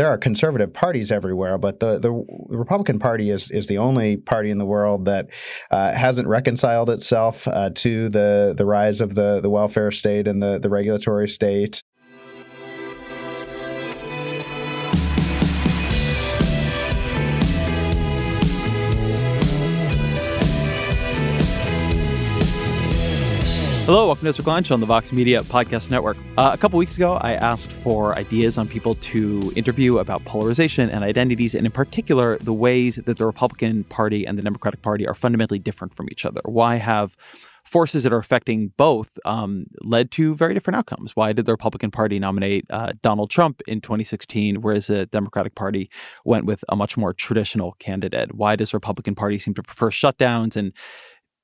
There are conservative parties everywhere, but the, the Republican Party is is the only party in the world that uh, hasn't reconciled itself uh, to the the rise of the the welfare state and the the regulatory state. Hello, welcome to Lunch on the Vox Media Podcast Network. Uh, a couple weeks ago, I asked for ideas on people to interview about polarization and identities, and in particular, the ways that the Republican Party and the Democratic Party are fundamentally different from each other. Why have forces that are affecting both um, led to very different outcomes. Why did the Republican Party nominate uh, Donald Trump in 2016, whereas the Democratic Party went with a much more traditional candidate? Why does the Republican Party seem to prefer shutdowns and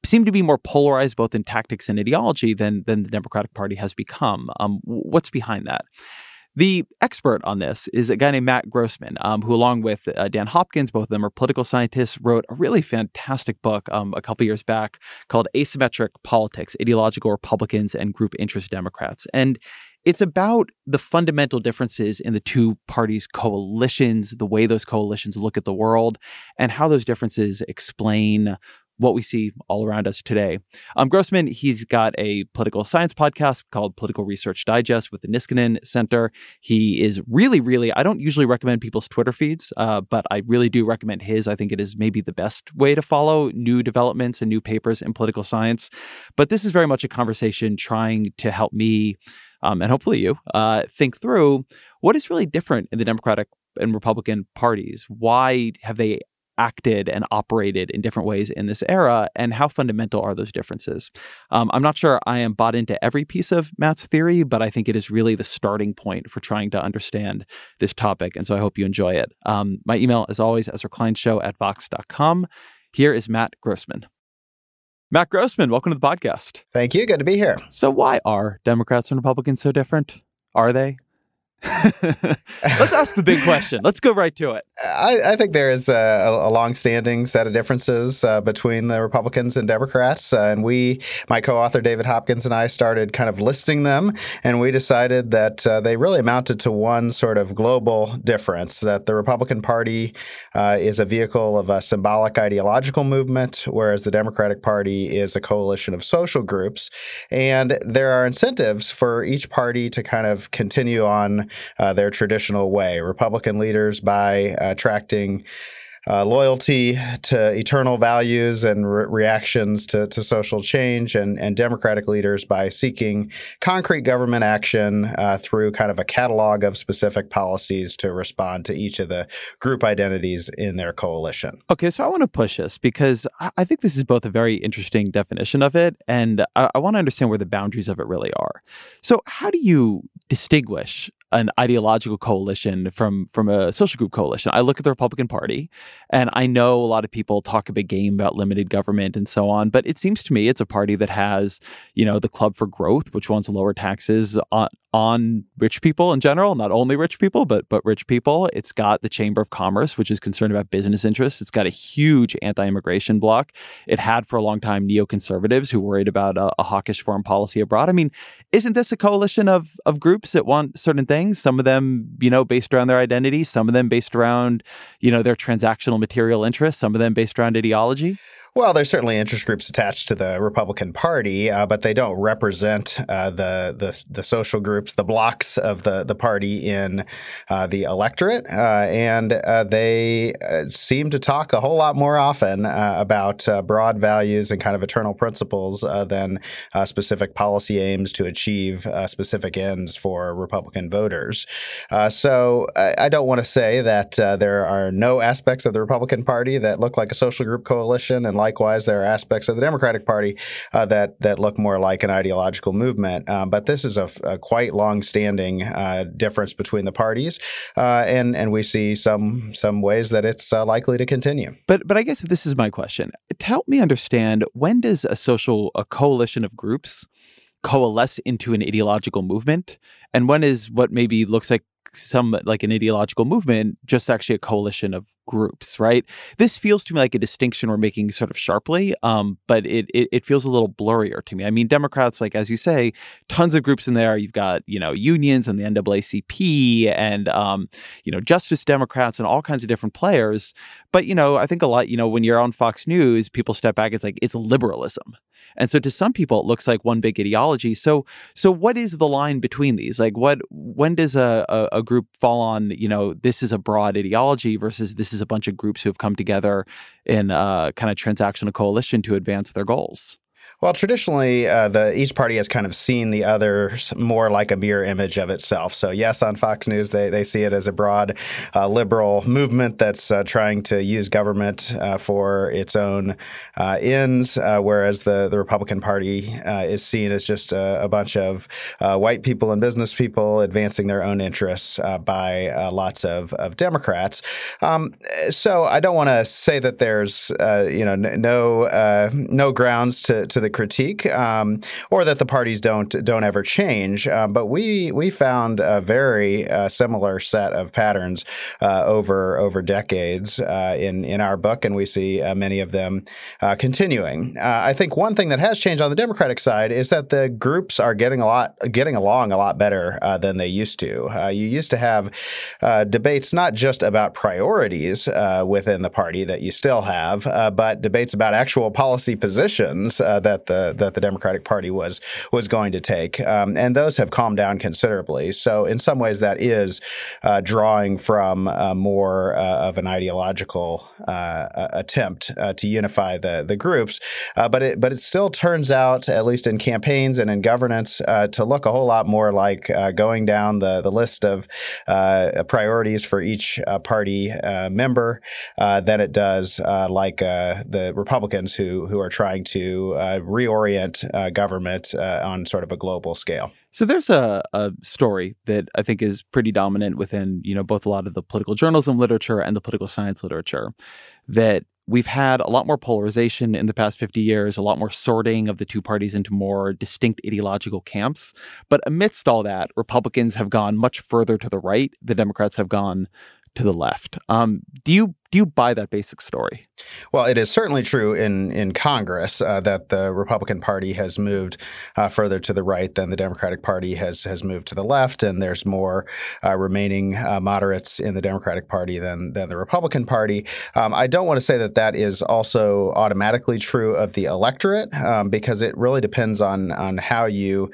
seem to be more polarized both in tactics and ideology than than the Democratic Party has become. Um, what's behind that? The expert on this is a guy named Matt Grossmann, um, who, along with uh, Dan Hopkins, both of them are political scientists, wrote a really fantastic book um, a couple years back called Asymmetric Politics Ideological Republicans and Group Interest Democrats. And it's about the fundamental differences in the two parties' coalitions, the way those coalitions look at the world, and how those differences explain what we see all around us today. Um, Grossmann, he's got a political science podcast called Political Research Digest with the Niskanen Center. He is really, really, I don't usually recommend people's Twitter feeds, uh, but I really do recommend his. I think it is maybe the best way to follow new developments and new papers in political science. But this is very much a conversation trying to help me um, and hopefully you uh, think through what is really different in the Democratic and Republican parties. Why have they acted and operated in different ways in this era, and how fundamental are those differences? Um, I'm not sure I am bought into every piece of Matt's theory, but I think it is really the starting point for trying to understand this topic. And so I hope you enjoy it. Um, my email, as always, Ezra Klein Show at Vox.com. Here is Matt Grossmann. Matt Grossmann, welcome to the podcast. Thank you. Good to be here. So, why are Democrats and Republicans so different? Are they? Let's ask the big question. Let's go right to it. I, I think there is a, a long-standing set of differences uh, between the Republicans and Democrats, uh, and we, my co-author David Hopkins and I, started kind of listing them, and we decided that uh, they really amounted to one sort of global difference: that the Republican Party uh, is a vehicle of a symbolic ideological movement, whereas the Democratic Party is a coalition of social groups, and there are incentives for each party to kind of continue on uh, their traditional way. Republican leaders by attracting uh, loyalty to eternal values and re- reactions to, to social change, and, and Democratic leaders by seeking concrete government action uh, through kind of a catalog of specific policies to respond to each of the group identities in their coalition. Okay, so I want to push this because I think this is both a very interesting definition of it, and I, I want to understand where the boundaries of it really are. So, how do you distinguish an ideological coalition from from a social group coalition. I look at the Republican Party and I know a lot of people talk a big game about limited government and so on, but it seems to me it's a party that has, you know, the Club for Growth, which wants lower taxes on, on rich people in general, not only rich people, but but rich people. It's got the Chamber of Commerce, which is concerned about business interests. It's got a huge anti-immigration bloc. It had for a long time neoconservatives who worried about a, a hawkish foreign policy abroad. I mean, isn't this a coalition of of groups that want certain things? Some of them, you know, based around their identity. Some of them based around, you know, their transactional material interests. Some of them based around ideology. Well, there's certainly interest groups attached to the Republican Party, uh, but they don't represent uh, the, the, the social groups, the blocks of the the party in uh, the electorate, uh, and uh, they uh, seem to talk a whole lot more often about broad values and kind of eternal principles than specific policy aims to achieve specific ends for Republican voters. so I, I don't want to say that there are no aspects of the Republican Party that look like a social group coalition and likewise, there are aspects of the Democratic Party uh, that that look more like an ideological movement. Um, but this is a, a quite long-standing uh, difference between the parties, uh, and and we see some some ways that it's uh, likely to continue. But but I guess this is my question. To help me understand, when does a social a coalition of groups coalesce into an ideological movement, and when is what maybe looks like some like an ideological movement, just actually a coalition of groups, right? This feels to me like a distinction we're making sort of sharply, um, but it, it, it feels a little blurrier to me. I mean, Democrats, like as you say, tons of groups in there. You've got you know unions and the NAACP and um, you know Justice Democrats and all kinds of different players. But you know, I think a lot. You know, when you're on Fox News, people step back. It's like it's liberalism. And so to some people, it looks like one big ideology. So, so what is the line between these? Like what, when does a, a, a group fall on, you know, this is a broad ideology versus this is a bunch of groups who have come together in a kind of transactional coalition to advance their goals? Well, traditionally, uh, the each party has kind of seen the others more like a mirror image of itself. So, yes, on Fox News, they, they see it as a broad uh, liberal movement that's uh, trying to use government uh, for its own uh, ends, uh, whereas the, the Republican Party is seen as just a, a bunch of white people and business people advancing their own interests by lots of, of Democrats. Um, so, I don't want to say that there's you know no no grounds to, to the critique, um, or that the parties don't don't ever change. Uh, but we we found a very uh, similar set of patterns uh, over over decades uh, in in our book, and we see uh, many of them continuing. I think one thing that has changed on the Democratic side is that the groups are getting a lot getting along a lot better than they used to. you used to have debates not just about priorities within the party that you still have, but debates about actual policy positions that that the that the Democratic Party was was going to take, um, and those have calmed down considerably. So in some ways, that is uh, drawing from uh, more uh, of an ideological uh, attempt uh, to unify the the groups, uh, but it but it still turns out, at least in campaigns and in governance, to look a whole lot more like going down the the list of priorities for each party member than it does like the Republicans who who are trying to reorient uh, government uh, on sort of a global scale. So there's a, a story that I think is pretty dominant within you know both a lot of the political journalism literature and the political science literature that we've had a lot more polarization in the past 50 years, a lot more sorting of the two parties into more distinct ideological camps. But amidst all that, Republicans have gone much further to the right. The Democrats have gone to the left. Um, do you do you buy that basic story? Well, it is certainly true in in Congress uh, that the Republican Party has moved uh, further to the right than the Democratic Party has has moved to the left, and there's more uh, remaining uh, moderates in the Democratic Party than than the Republican Party. Um, I don't want to say that that is also automatically true of the electorate um, because it really depends on on how you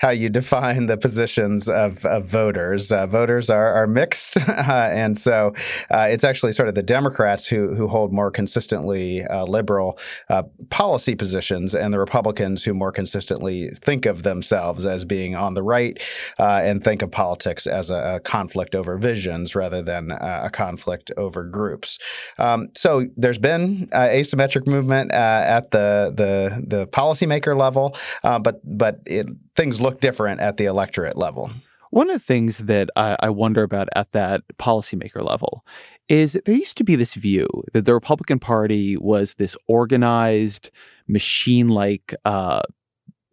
how you define the positions of, of voters. Uh, voters are are mixed, uh, and so it's actually sort of the Democrats who who hold more consistently uh, liberal uh, policy positions, and the Republicans who more consistently think of themselves as being on the right uh, and think of politics as a, a conflict over visions rather than uh, a conflict over groups. Um, so there's been uh, asymmetric movement uh, at the the the policymaker level, but but it, things look different at the electorate level. One of the things that I, I, wonder about at that policymaker level is there used to be this view that the Republican Party was this organized, machine like uh,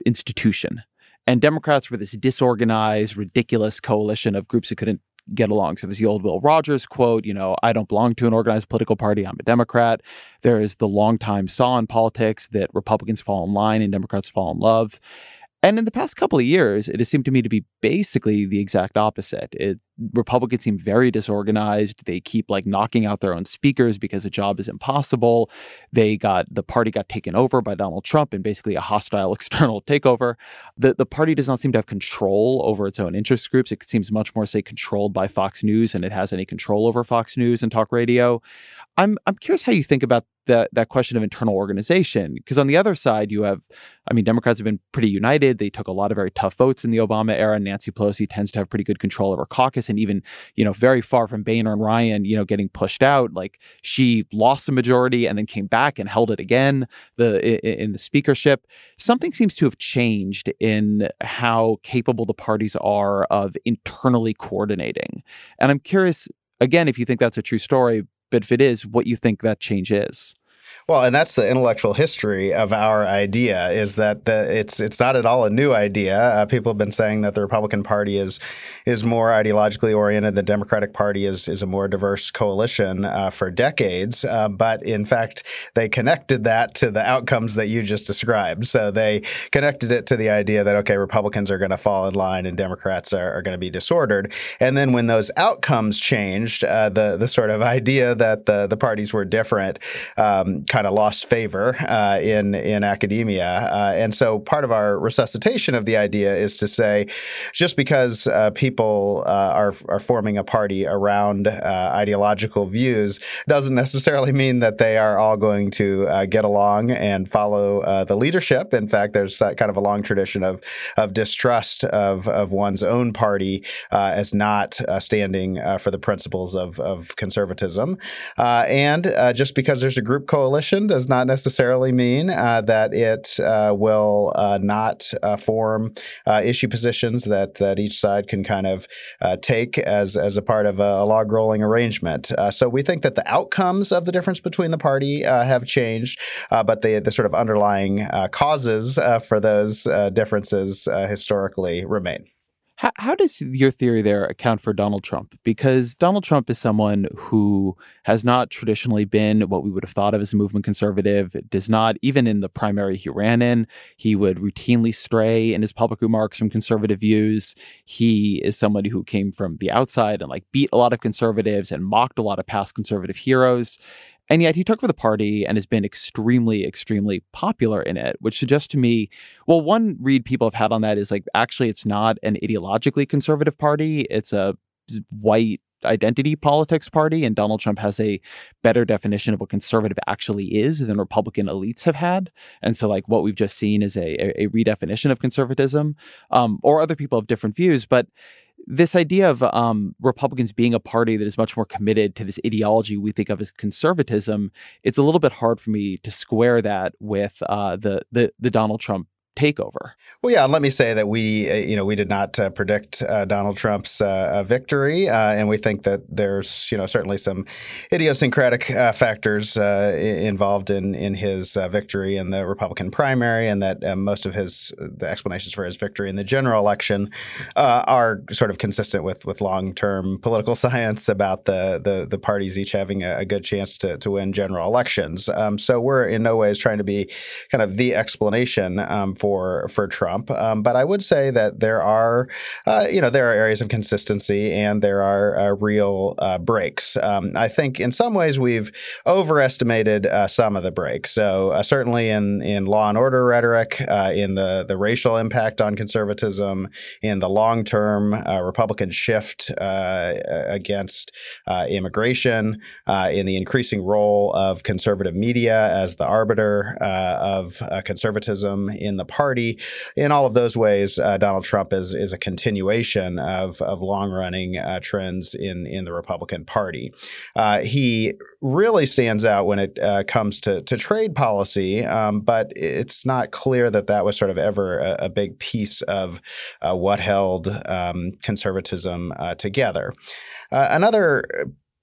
institution. And Democrats were this disorganized, ridiculous coalition of groups who couldn't get along. So there's the old Will Rogers quote, you know, I don't belong to an organized political party. I'm a Democrat. There is the longtime saw in politics that Republicans fall in line and Democrats fall in love. And in the past couple of years, it has seemed to me to be basically the exact opposite. It, Republicans seem very disorganized. They keep like knocking out their own speakers because the job is impossible. They got the party got taken over by Donald Trump in basically a hostile external takeover. The the party does not seem to have control over its own interest groups. It seems much more, say, controlled by Fox News and it has any control over Fox News and talk radio. I'm I'm curious how you think about that that question of internal organization because on the other side you have I mean Democrats have been pretty united they took a lot of very tough votes in the Obama era Nancy Pelosi tends to have pretty good control over caucus and even you know very far from Boehner and Ryan you know getting pushed out like she lost the majority and then came back and held it again the in the speakership something seems to have changed in how capable the parties are of internally coordinating and I'm curious again if you think that's a true story but if it is, what you think that change is. Well, and that's the intellectual history of our idea is that the, it's it's not at all a new idea. Uh, people have been saying that the Republican Party is is more ideologically oriented. The Democratic Party is is a more diverse coalition uh, for decades. Uh, but in fact, they connected that to the outcomes that you just described. So they connected it to the idea that okay, Republicans are going to fall in line and Democrats are, are going to be disordered. And then when those outcomes changed, uh, the the sort of idea that the the parties were different. Um, kind of lost favor uh, in in academia, uh, and so part of our resuscitation of the idea is to say, just because uh, people uh, are are forming a party around uh, ideological views doesn't necessarily mean that they are all going to uh, get along and follow the leadership. In fact, there's that kind of a long tradition of of distrust of of one's own party as not standing for the principles of of conservatism, and just because there's a group coalition coalition does not necessarily mean uh, that it uh, will uh, not uh, form uh, issue positions that that each side can kind of take as as a part of a, a log rolling arrangement. so we think that the outcomes of the difference between the party have changed, but the the sort of underlying causes for those differences historically remain. How, how, does your theory there account for Donald Trump? Because Donald Trump is someone who has not traditionally been what we would have thought of as a movement conservative, does not, even in the primary he ran in, he would routinely stray in his public remarks from conservative views. He is somebody who came from the outside and like beat a lot of conservatives and mocked a lot of past conservative heroes. And yet he took for the party and has been extremely, extremely popular in it, which suggests to me, well, one read people have had on that is like, actually, it's not an ideologically conservative party. It's a white identity politics party, and Donald Trump has a better definition of what conservative actually is than Republican elites have had. And so, like, what we've just seen is a, a, a redefinition of conservatism, um, or other people have different views. But this idea of um, Republicans being a party that is much more committed to this ideology we think of as conservatism, it's a little bit hard for me to square that with uh, the, the the Donald Trump takeover. Well, yeah, let me say that we, uh, you know, we did not uh, predict uh, Donald Trump's uh, victory, uh, and we think that there's, you know, certainly some idiosyncratic factors involved in in his victory in the Republican primary, and that most of his the explanations for his victory in the general election are sort of consistent with with long term political science about the the the parties each having a, a good chance to to win general elections. Um, so we're in no ways trying to be kind of the explanation um, for for Trump. Um, but I would say that there are, uh, you know, there are areas of consistency and there are uh, real uh, breaks. Um, I think in some ways we've overestimated uh, some of the breaks. So uh, certainly in in law and order rhetoric, uh, in the the racial impact on conservatism, in the long term Republican shift against immigration, in the increasing role of conservative media as the arbiter of conservatism in the party. In all of those ways, uh, Donald Trump is is a continuation of of long running uh, trends in in the Republican Party. Uh, he really stands out when it uh, comes to to trade policy, um, but it's not clear that that was sort of ever a, a big piece of uh, what held um, conservatism together. another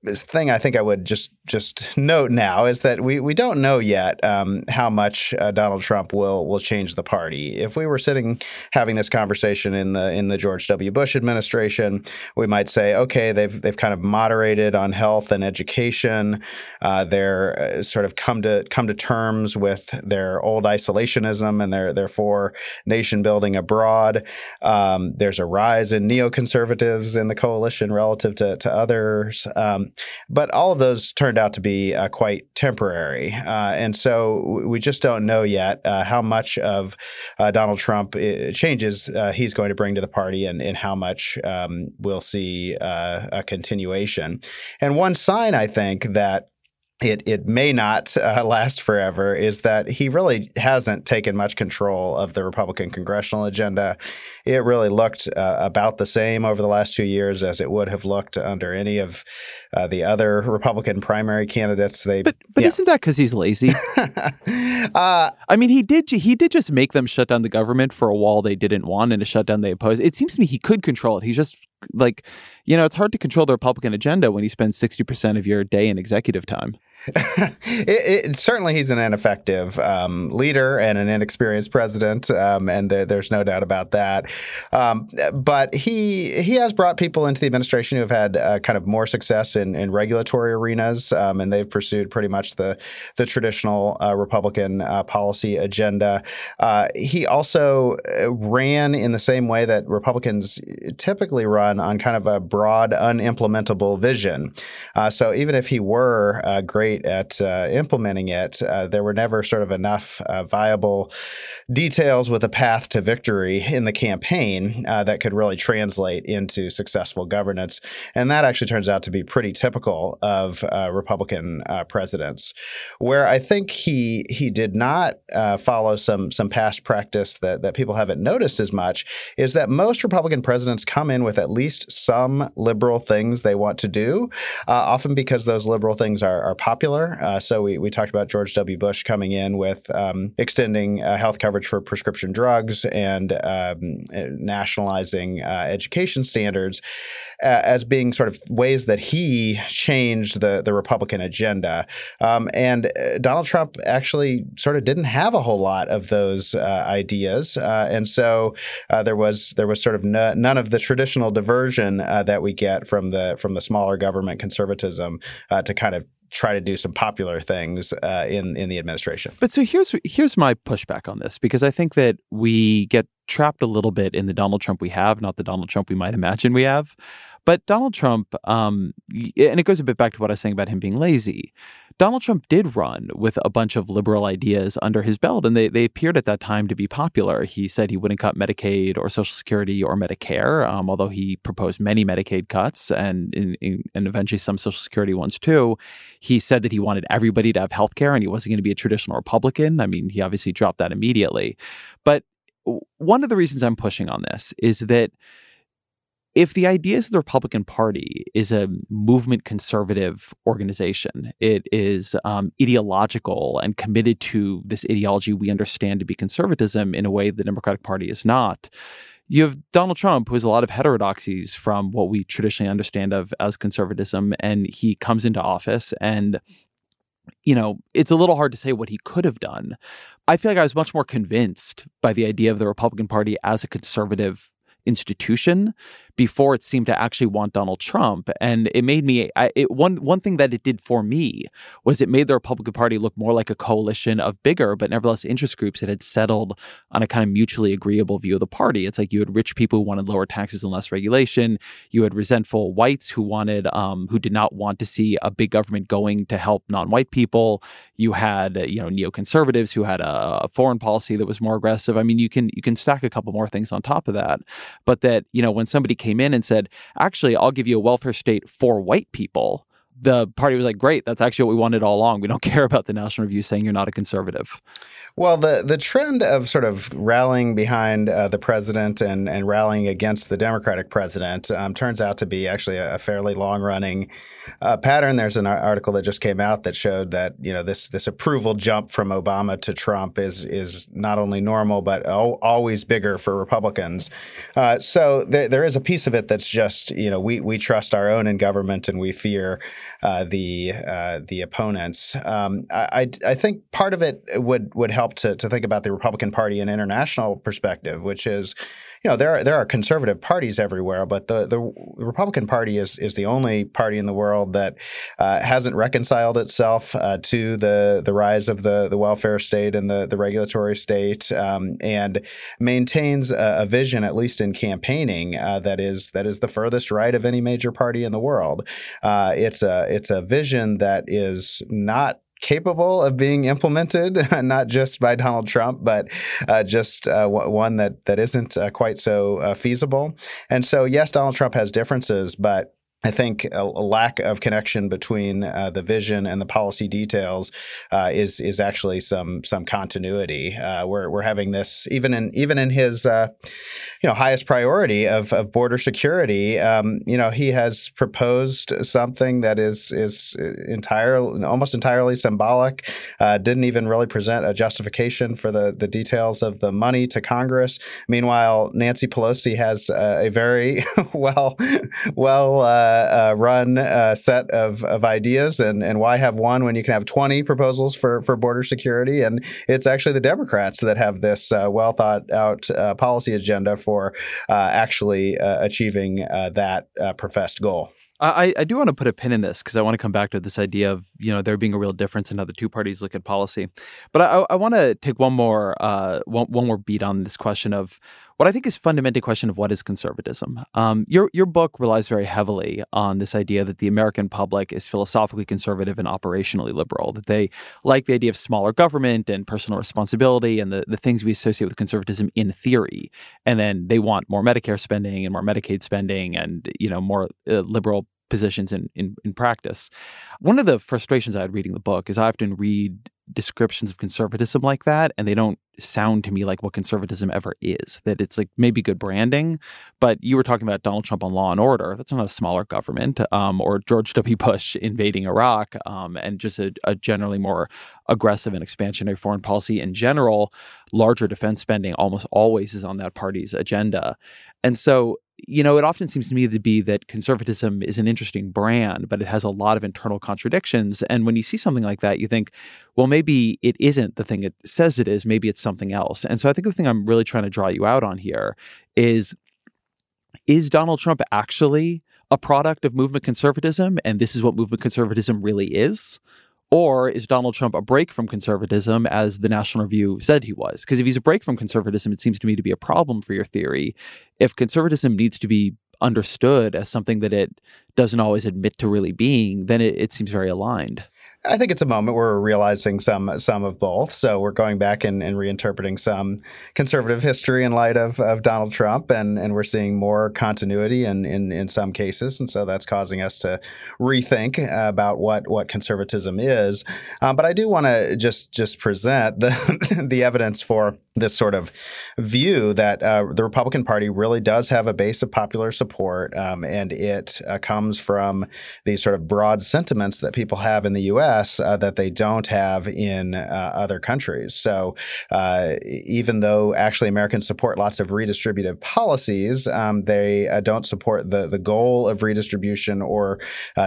thing I think I would just just note now is that we, we don't know yet um, how much uh, Donald Trump will will change the party. If we were sitting having this conversation in the in the George W. Bush administration, we might say, okay, they've they've kind of moderated on health and education. Uh, they're uh, sort of come to come to terms with their old isolationism and their their for nation building abroad. Um, there's a rise in neoconservatives in the coalition relative to to others. Um, but all of those turned out to be uh, quite temporary. Uh, and so we just don't know yet uh, how much of uh, Donald Trump uh, changes uh, he's going to bring to the party and, and how much um, we'll see a continuation. And one sign, I think, that it it may not uh, last forever is that he really hasn't taken much control of the Republican congressional agenda. It really looked uh, about the same over the last two years as it would have looked under any of uh, the other Republican primary candidates. They, but but yeah. isn't that because he's lazy? Uh, I mean, he did he did just make them shut down the government for a wall they didn't want and a shutdown they opposed. It seems to me he could control it. He's just like, you know, it's hard to control the Republican agenda when you spend sixty percent of your day in executive time. It, it, certainly, he's an ineffective um, leader and an inexperienced president, um, and there's no doubt about that. Um, but he he has brought people into the administration who have had uh, kind of more success in, in regulatory arenas, um, and they've pursued pretty much the the traditional uh, Republican uh, policy agenda. Uh, he also uh, ran in the same way that Republicans typically run on kind of a broad, unimplementable vision. Uh, so even if he were great great at uh, implementing it, uh, there were never sort of enough uh, viable details with a path to victory in the campaign uh, that could really translate into successful governance. And that actually turns out to be pretty typical of uh, Republican uh, presidents. Where I think he he did not follow some some past practice that that people haven't noticed as much is that most Republican presidents come in with at least some liberal things they want to do, often because those liberal things are, are popular popular. Uh, so we, we talked about George W. Bush coming in with um, extending uh, health coverage for prescription drugs and um, nationalizing uh, education standards uh, as being sort of ways that he changed the the Republican agenda. Um, and uh, Donald Trump actually sort of didn't have a whole lot of those ideas, and so there was there was sort of no, none of the traditional diversion that we get from the from the smaller government conservatism to kind of try to do some popular things uh, in in the administration. But so here's here's my pushback on this because I think that we get trapped a little bit in the Donald Trump we have, not the Donald Trump we might imagine we have. But Donald Trump, um, and it goes a bit back to what I was saying about him being lazy. Donald Trump did run with a bunch of liberal ideas under his belt, and they, they appeared at that time to be popular. He said he wouldn't cut Medicaid or Social Security or Medicare, um, although he proposed many Medicaid cuts and, in, in, and eventually some Social Security ones too. He said that he wanted everybody to have health care and he wasn't going to be a traditional Republican. I mean, he obviously dropped that immediately. But one of the reasons I'm pushing on this is that if the ideas of the Republican Party is a movement conservative organization, it is um, ideological and committed to this ideology we understand to be conservatism in a way the Democratic Party is not. You have Donald Trump, who has a lot of heterodoxies from what we traditionally understand of as conservatism, and he comes into office and you know, it's a little hard to say what he could have done. I feel like I was much more convinced by the idea of the Republican Party as a conservative institution before it seemed to actually want Donald Trump. And it made me I, it, one one thing that it did for me was it made the Republican Party look more like a coalition of bigger but nevertheless interest groups that had settled on a kind of mutually agreeable view of the party. It's like you had rich people who wanted lower taxes and less regulation. You had resentful whites who wanted um, who did not want to see a big government going to help non-white people. You had you know neoconservatives who had a, a foreign policy that was more aggressive. I mean, you can you can stack a couple more things on top of that, but that you know when somebody came came in and said, actually, I'll give you a welfare state for white people, the party was like, great, that's actually what we wanted all along. We don't care about the National Review saying you're not a conservative. Well, the the trend of sort of rallying behind uh, the president and, and rallying against the Democratic president um, turns out to be actually a, a fairly long running uh, pattern. There's an article that just came out that showed that you know this this approval jump from Obama to Trump is is not only normal but always bigger for Republicans. Uh, so there, there is a piece of it that's just you know we we trust our own in government and we fear uh, the uh, the opponents. Um, I, I think part of it would would help to to think about the Republican Party in international perspective, which is you know there are, there are conservative parties everywhere, but the the Republican Party is is the only party in the world that uh, hasn't reconciled itself uh, to the the rise of the the welfare state and the the regulatory state, um, and maintains a, a, vision, at least in campaigning, uh, that is that is the furthest right of any major party in the world. Uh, it's a it's a vision that is not capable of being implemented, not just by Donald Trump, but uh, just uh, w- one that that isn't uh, quite so uh, feasible. And so, yes, Donald Trump has differences, but I think a, a, lack of connection between uh, the vision and the policy details uh, is is actually some some continuity. Uh, we're we're having this even in even in his uh, you know highest priority of, of border security. Um, you know he has proposed something that is is entirely almost entirely symbolic. Uh, didn't even really present a justification for the the details of the money to Congress. Meanwhile, Nancy Pelosi has a very well well uh, run a set of, of ideas, and, and why have one when you can have 20 proposals for, for border security? And it's actually the Democrats that have this uh, well thought out uh, policy agenda for uh, actually uh, achieving that professed goal. I, I do want to put a pin in this because I want to come back to this idea of you know there being a real difference in how the two parties look at policy, but I, I want to take one more uh, one, one more beat on this question of what I think is fundamentally question of what is conservatism. Um, your your book relies very heavily on this idea that the American public is philosophically conservative and operationally liberal. That they like the idea of smaller government and personal responsibility and the, the things we associate with conservatism in theory, and then they want more Medicare spending and more Medicaid spending and you know more uh, liberal positions in, in, in practice. One of the frustrations I had reading the book is I often read descriptions of conservatism like that, and they don't sound to me like what conservatism ever is. That it's like maybe good branding, but you were talking about Donald Trump on Law and Order. That's not a smaller government, um, or George W. Bush invading Iraq, um, and just a, a, generally more aggressive and expansionary foreign policy in general. Larger defense spending almost always is on that party's agenda, and so you know, it often seems to me to be that conservatism is an interesting brand, but it has a lot of internal contradictions. And when you see something like that, you think, well, maybe it isn't the thing it says it is. Maybe it's something else. And so I think the thing I'm really trying to draw you out on here is is Donald Trump actually a product of movement conservatism? And this is what movement conservatism really is? Or is Donald Trump a break from conservatism, as the National Review said he was? Because if he's a break from conservatism, it seems to me to be a problem for your theory. If conservatism needs to be understood as something that it doesn't always admit to really being, then it, it seems very aligned. I think it's a moment where we're realizing some some of both. So we're going back and, and reinterpreting some conservative history in light of, of Donald Trump, and, and we're seeing more continuity in, in, in some cases, and so that's causing us to rethink about what what conservatism is. Um, but I do want to just just present the the evidence for this sort of view that uh, the Republican Party really does have a base of popular support, um, and it uh, comes from these sort of broad sentiments that people have in the U.S. Uh, that they don't have in uh, other countries. So uh, even though actually Americans support lots of redistributive policies, um, they uh, don't support the the goal of redistribution or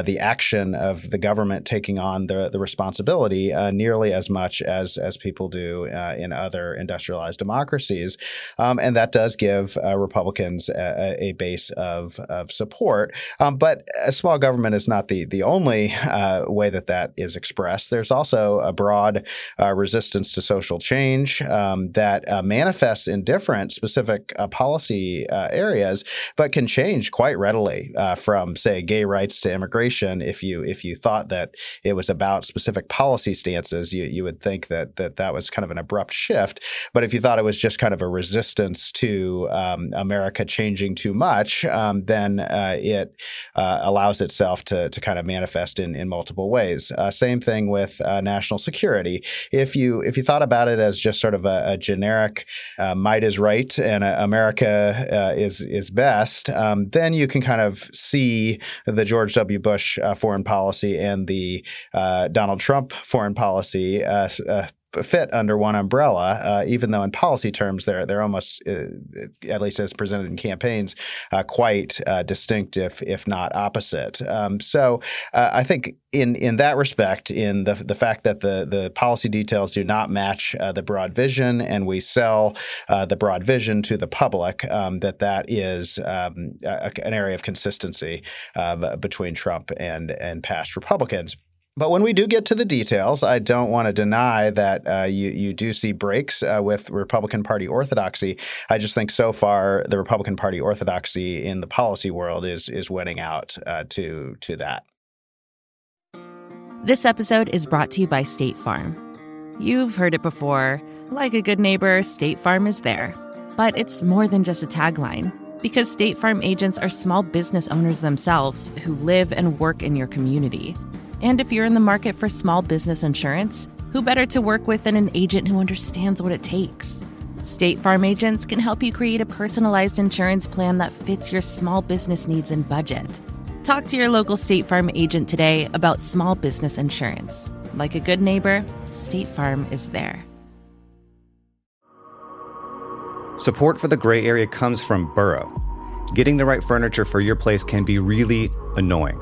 the action of the government taking on the the responsibility nearly as much as as people do in other industrial democracies. Um, and that does give uh, Republicans a, a, base of, of support. Um, but a small government is not the, the only uh, way that that is expressed. There's also a broad uh, resistance to social change um, that uh, manifests in different specific uh, policy uh, areas, but can change quite readily from, say, gay rights to immigration. If you if you thought that it was about specific policy stances, you, you would think that, that that was kind of an abrupt shift. But but if you thought it was just kind of a resistance to um, America changing too much, um, then uh, it uh, allows itself to, to kind of manifest in, in multiple ways. Uh, same thing with uh, national security. If you if you thought about it as just sort of a, a generic uh, might is right and uh, America is is best, um, then you can kind of see the George W. Bush foreign policy and the Donald Trump foreign policy fit under one umbrella, uh, even though in policy terms they're they're almost, uh, at least as presented in campaigns, uh, quite uh, distinct, if if not opposite. Um, so uh, I think in in that respect, in the the fact that the the policy details do not match uh, the broad vision, and we sell the broad vision to the public, um, that that is um, a, an area of consistency between Trump and and past Republicans. But when we do get to the details, I don't want to deny that uh, you you do see breaks uh, with Republican Party orthodoxy. I just think so far the Republican Party orthodoxy in the policy world is is winning out uh, to to that. This episode is brought to you by State Farm. You've heard it before. Like a good neighbor, State Farm is there. But it's more than just a tagline. Because State Farm agents are small business owners themselves who live and work in your community. And if you're in the market for small business insurance, who better to work with than an agent who understands what it takes? State Farm agents can help you create a personalized insurance plan that fits your small business needs and budget. Talk to your local State Farm agent today about small business insurance. Like a good neighbor, State Farm is there. Support for the gray area comes from Burrow. Getting the right furniture for your place can be really annoying.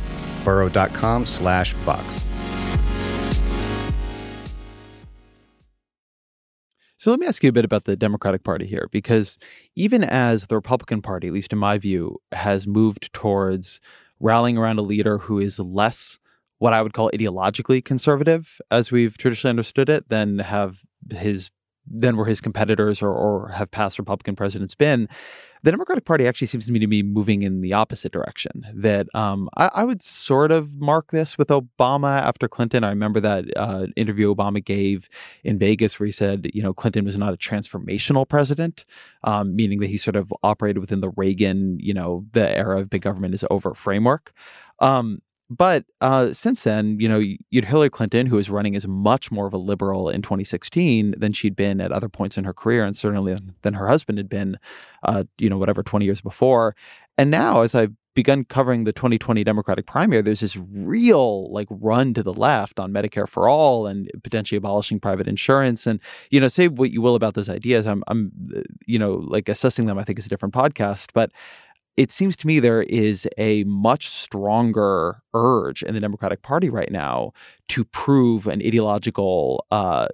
burrow.com slash vox. So let me ask you a bit about the Democratic Party here, because even as the Republican Party, at least in my view, has moved towards rallying around a leader who is less what I would call ideologically conservative, as we've traditionally understood it, than have his than were his competitors or, or have past Republican presidents been the Democratic Party actually seems to me to be moving in the opposite direction. That um, I, I, would sort of mark this with Obama after Clinton. I remember that uh, interview Obama gave in Vegas where he said, you know, Clinton was not a transformational president, um, meaning that he sort of operated within the Reagan, you know, the era of big government is over framework. Um, but uh, since then, you know, you had Hillary Clinton, who was running as much more of a liberal in 2016 than she'd been at other points in her career, and certainly than her husband had been, uh, you know, whatever 20 years before. And now, as I've begun covering the 2020 Democratic primary, there's this real like run to the left on Medicare for all and potentially abolishing private insurance. And you know, say what you will about those ideas. I'm, I'm, you know, like assessing them. I think is a different podcast, but it seems to me there is a much stronger urge in the Democratic Party right now to prove an ideological uh,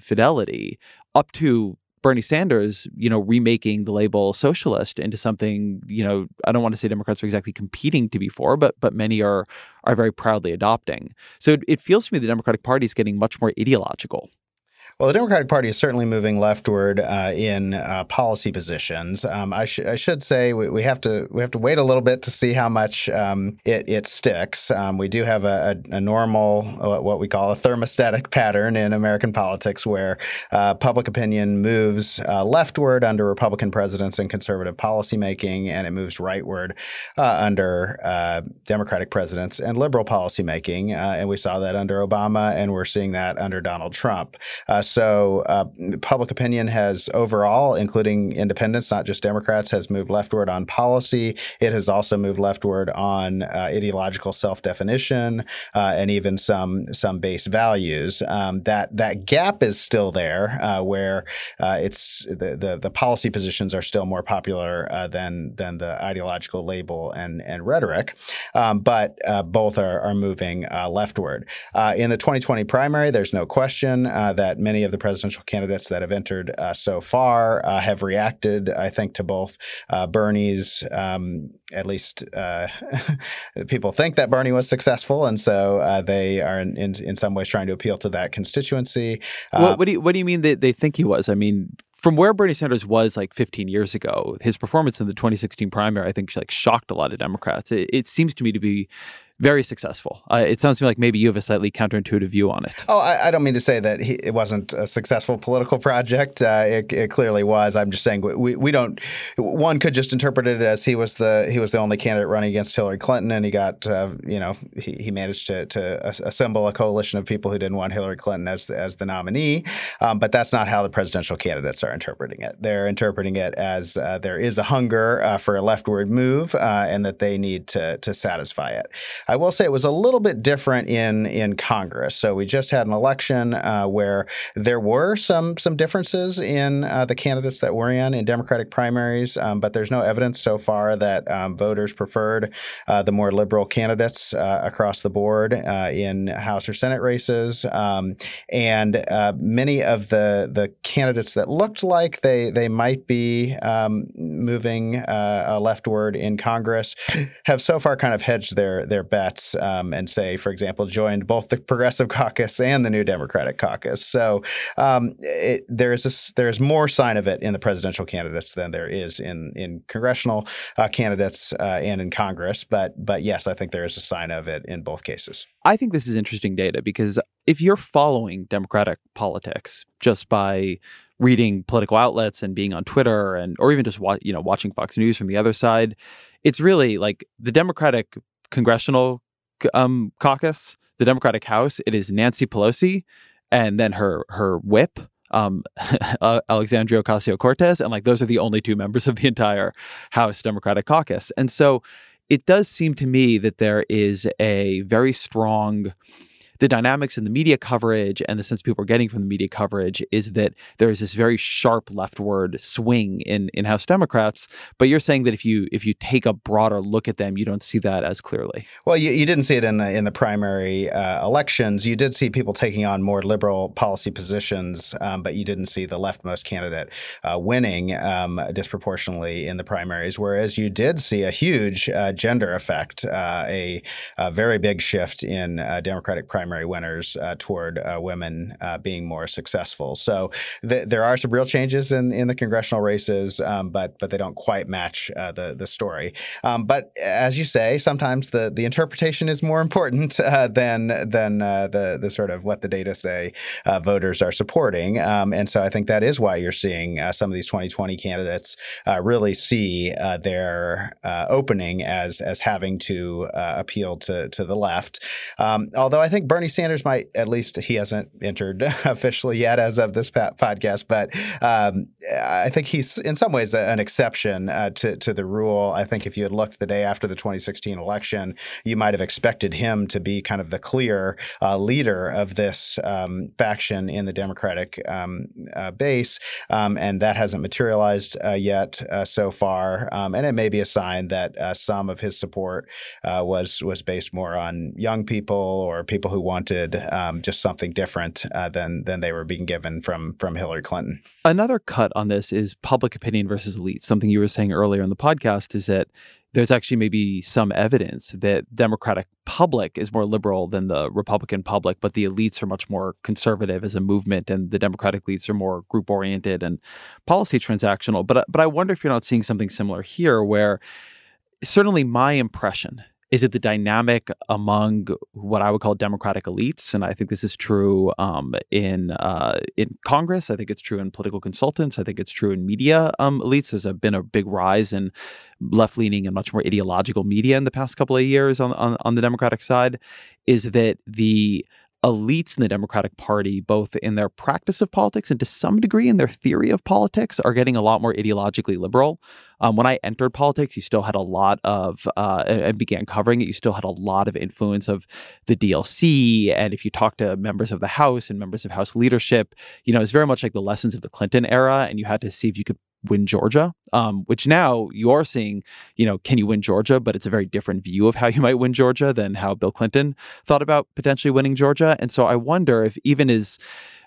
fidelity up to Bernie Sanders, you know, remaking the label socialist into something, you know, I don't want to say Democrats are exactly competing to be for, but but many are are very proudly adopting. So it, it feels to me the Democratic Party is getting much more ideological. Well, the Democratic Party is certainly moving leftward uh, in uh, policy positions. Um, I, sh- I, should say we, we, have to we have to wait a little bit to see how much um, it, it, sticks. Um, we do have a, a, a, normal uh, what we call a thermostatic pattern in American politics, where uh, public opinion moves uh, leftward under Republican presidents and conservative policymaking, and it moves rightward uh, under Democratic presidents and liberal policymaking. and we saw that under Obama, and we're seeing that under Donald Trump so uh, public opinion has overall, including independents, not just Democrats, has moved leftward on policy. It has also moved leftward on uh, ideological self-definition uh, and even some some base values. Um, that that gap is still there, uh, where uh, it's the, the, the policy positions are still more popular than than the ideological label and and rhetoric, um, but both are are moving leftward. in the 2020 primary, there's no question that many many of the presidential candidates that have entered uh, so far uh, have reacted, I think, to both uh, Bernie's, um, at least uh, people think that Bernie was successful. And so uh, they are in, in, in, some ways trying to appeal to that constituency. what, what, do you, what do you mean they, they think he was? I mean, from where Bernie Sanders was like 15 years ago, his performance in the 2016 primary, I think, like shocked a lot of Democrats. It, it seems to me to be very successful. Uh, it sounds to me like maybe you have a slightly counterintuitive view on it. Oh, I, I don't mean to say that he, it wasn't a successful political project. Uh, it, it, clearly was. I'm just saying we, we don't. One could just interpret it as he was the he was the only candidate running against Hillary Clinton, and he got uh, you know he, he managed to to assemble a coalition of people who didn't want Hillary Clinton as as the nominee. Um, but that's not how the presidential candidates are interpreting it. They're interpreting it as uh, there is a hunger uh, for a leftward move, uh, and that they need to to satisfy it. I will say it was a little bit different in in Congress. So we just had an election uh, where there were some some differences in uh, the candidates that were in in Democratic primaries, um, but there's no evidence so far that um, voters preferred uh, the more liberal candidates uh, across the board uh, in House or Senate races, um, and uh, many of the the candidates that looked like they they might be um, moving leftward in Congress have so far kind of hedged their their bets um, and say, for example, joined both the Progressive Caucus and the New Democratic Caucus. So um, it, there's a, there's more sign of it in the presidential candidates than there is in in congressional uh, candidates uh, and in Congress. But but yes, I think there is a sign of it in both cases. I think this is interesting data because if you're following Democratic politics just by reading political outlets and being on Twitter and or even just wa- you know watching Fox News from the other side, it's really like the Democratic congressional um, caucus, the Democratic House, it is Nancy Pelosi and then her her whip, um, Alexandria Ocasio Cortez, and like those are the only two members of the entire House Democratic Caucus. And so it does seem to me that there is a very strong the dynamics in the media coverage and the sense people are getting from the media coverage is that there is this very sharp leftward swing in in House Democrats. But you're saying that if you if you take a broader look at them, you don't see that as clearly. Well, you, you didn't see it in the in the primary uh, elections. You did see people taking on more liberal policy positions, um, but you didn't see the leftmost candidate uh, winning um, disproportionately in the primaries. Whereas you did see a huge uh, gender effect, uh, a, a, very big shift in uh, Democratic primaries primary winners uh, toward uh, women uh, being more successful. So th- there are some real changes in, in the congressional races, um, but but they don't quite match uh, the the story. Um, but as you say, sometimes the the interpretation is more important uh, than than the the sort of what the data say voters are supporting. Um, and so I think that is why you're seeing some of these 2020 candidates really see their opening as as having to appeal to to the left. Um, although I think Bernie Sanders might, at least he hasn't entered officially yet as of this podcast, but um, I think he's in some ways an exception uh, to, to the rule. I think if you had looked the day after the 2016 election, you might have expected him to be kind of the clear uh, leader of this um, faction in the Democratic um, uh, base. Um, and that hasn't materialized uh, yet uh, so far. Um, and it may be a sign that uh, some of his support was, was based more on young people or people who wanted um, just something different uh, than than they were being given from from Hillary Clinton. Another cut on this is public opinion versus elites. Something you were saying earlier in the podcast is that there's actually maybe some evidence that Democratic public is more liberal than the Republican public, but the elites are much more conservative as a movement, and the Democratic elites are more group oriented and policy transactional. But but I wonder if you're not seeing something similar here, where certainly my impression is it the dynamic among what I would call democratic elites? And I think this is true um, in uh, in Congress. I think it's true in political consultants. I think it's true in media um, elites. There's been a big rise in left leaning and much more ideological media in the past couple of years on, on, on the Democratic side. Is that the elites in the Democratic Party, both in their practice of politics and to some degree in their theory of politics, are getting a lot more ideologically liberal. Um, when I entered politics, you still had a lot of, uh, and began covering it, you still had a lot of influence of the DLC. And if you talk to members of the House and members of House leadership, you know, it's very much like the lessons of the Clinton era. And you had to see if you could win Georgia, um, which now you are seeing, you know, can you win Georgia? But it's a very different view of how you might win Georgia than how Bill Clinton thought about potentially winning Georgia. And so I wonder if even as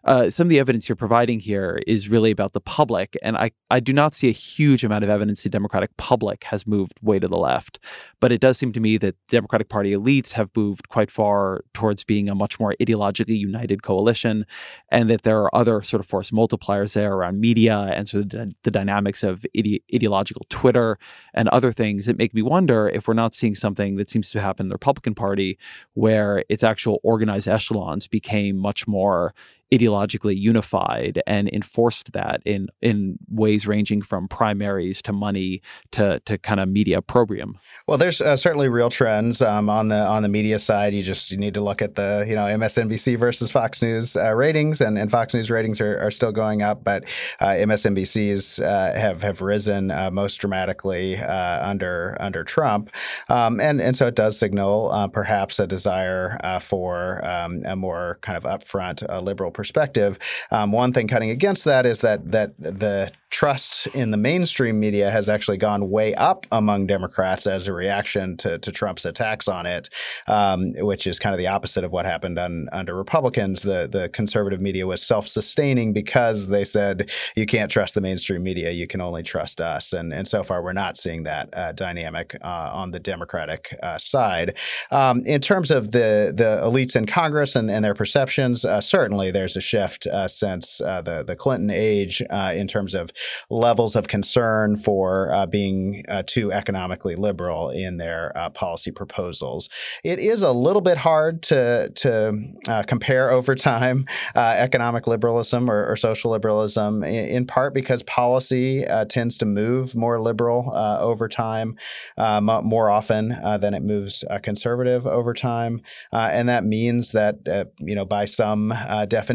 uh, some of the evidence you're providing here is really about the public, and I I do not see a huge amount of evidence the Democratic public has moved way to the left, but it does seem to me that Democratic Party elites have moved quite far towards being a much more ideologically united coalition, and that there are other sort of force multipliers there around media and sort of the, dynamics of ide- ideological Twitter and other things that make me wonder if we're not seeing something that seems to happen in the Republican Party, where its actual organized echelons became much more ideologically unified and enforced that in in ways ranging from primaries to money to to kind of media opprobrium. Well, there's uh, certainly real trends um, on the on the media side. You just you need to look at the you know MSNBC versus Fox News uh, ratings, and, and Fox News ratings are, are still going up, but uh, MSNBC's uh, have have risen uh, most dramatically uh, under under Trump, um, and and so it does signal perhaps a desire for um, a more kind of upfront liberal perspective. Um, one thing cutting against that is that that the trust in the mainstream media has actually gone way up among Democrats as a reaction to, to Trump's attacks on it, um, which is kind of the opposite of what happened on, under Republicans. The the conservative media was self sustaining because they said you can't trust the mainstream media, you can only trust us, and and so far we're not seeing that uh, dynamic uh, on the Democratic uh, side. Um, in terms of the the elites in Congress and, and their perceptions, uh, certainly there's a shift uh, since uh, the the Clinton age in terms of levels of concern for uh, being uh, too economically liberal in their uh, policy proposals. It is a little bit hard to to uh, compare over time uh, economic liberalism or, or, social liberalism, in, in, part because policy tends to move more liberal over time, more often than it moves conservative over time, and that means that you know by some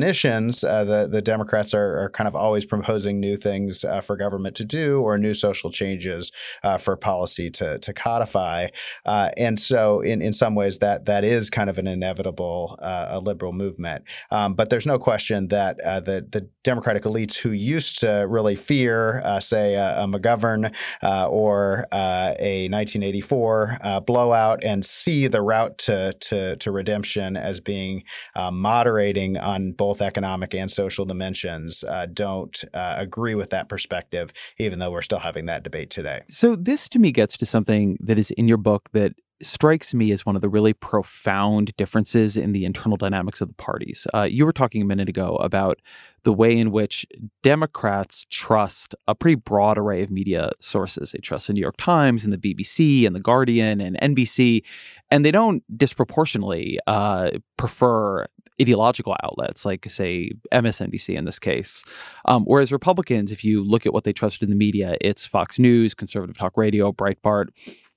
definitions, the the Democrats are, are kind of always proposing new things uh, for government to do or new social changes uh, for policy to, to codify. Uh, and so, in, in some ways, that that is kind of an inevitable uh, a liberal movement. Um, but there's no question that uh, the the Democratic elites who used to really fear, say, a McGovern or a 1984 blowout and see the route to to, to redemption as being moderating on both economic and social dimensions, don't agree with that that perspective, even though we're still having that debate today. So, this to me gets to something that is in your book that strikes me as one of the really profound differences in the internal dynamics of the parties. Uh, you were talking a minute ago about the way in which Democrats trust a pretty broad array of media sources. They trust the New York Times and the BBC and the Guardian and NBC, and they don't disproportionately uh, prefer ideological outlets like say MSNBC in this case. Um, whereas Republicans, if you look at what they trusted in the media, it's Fox News, conservative talk radio, Breitbart.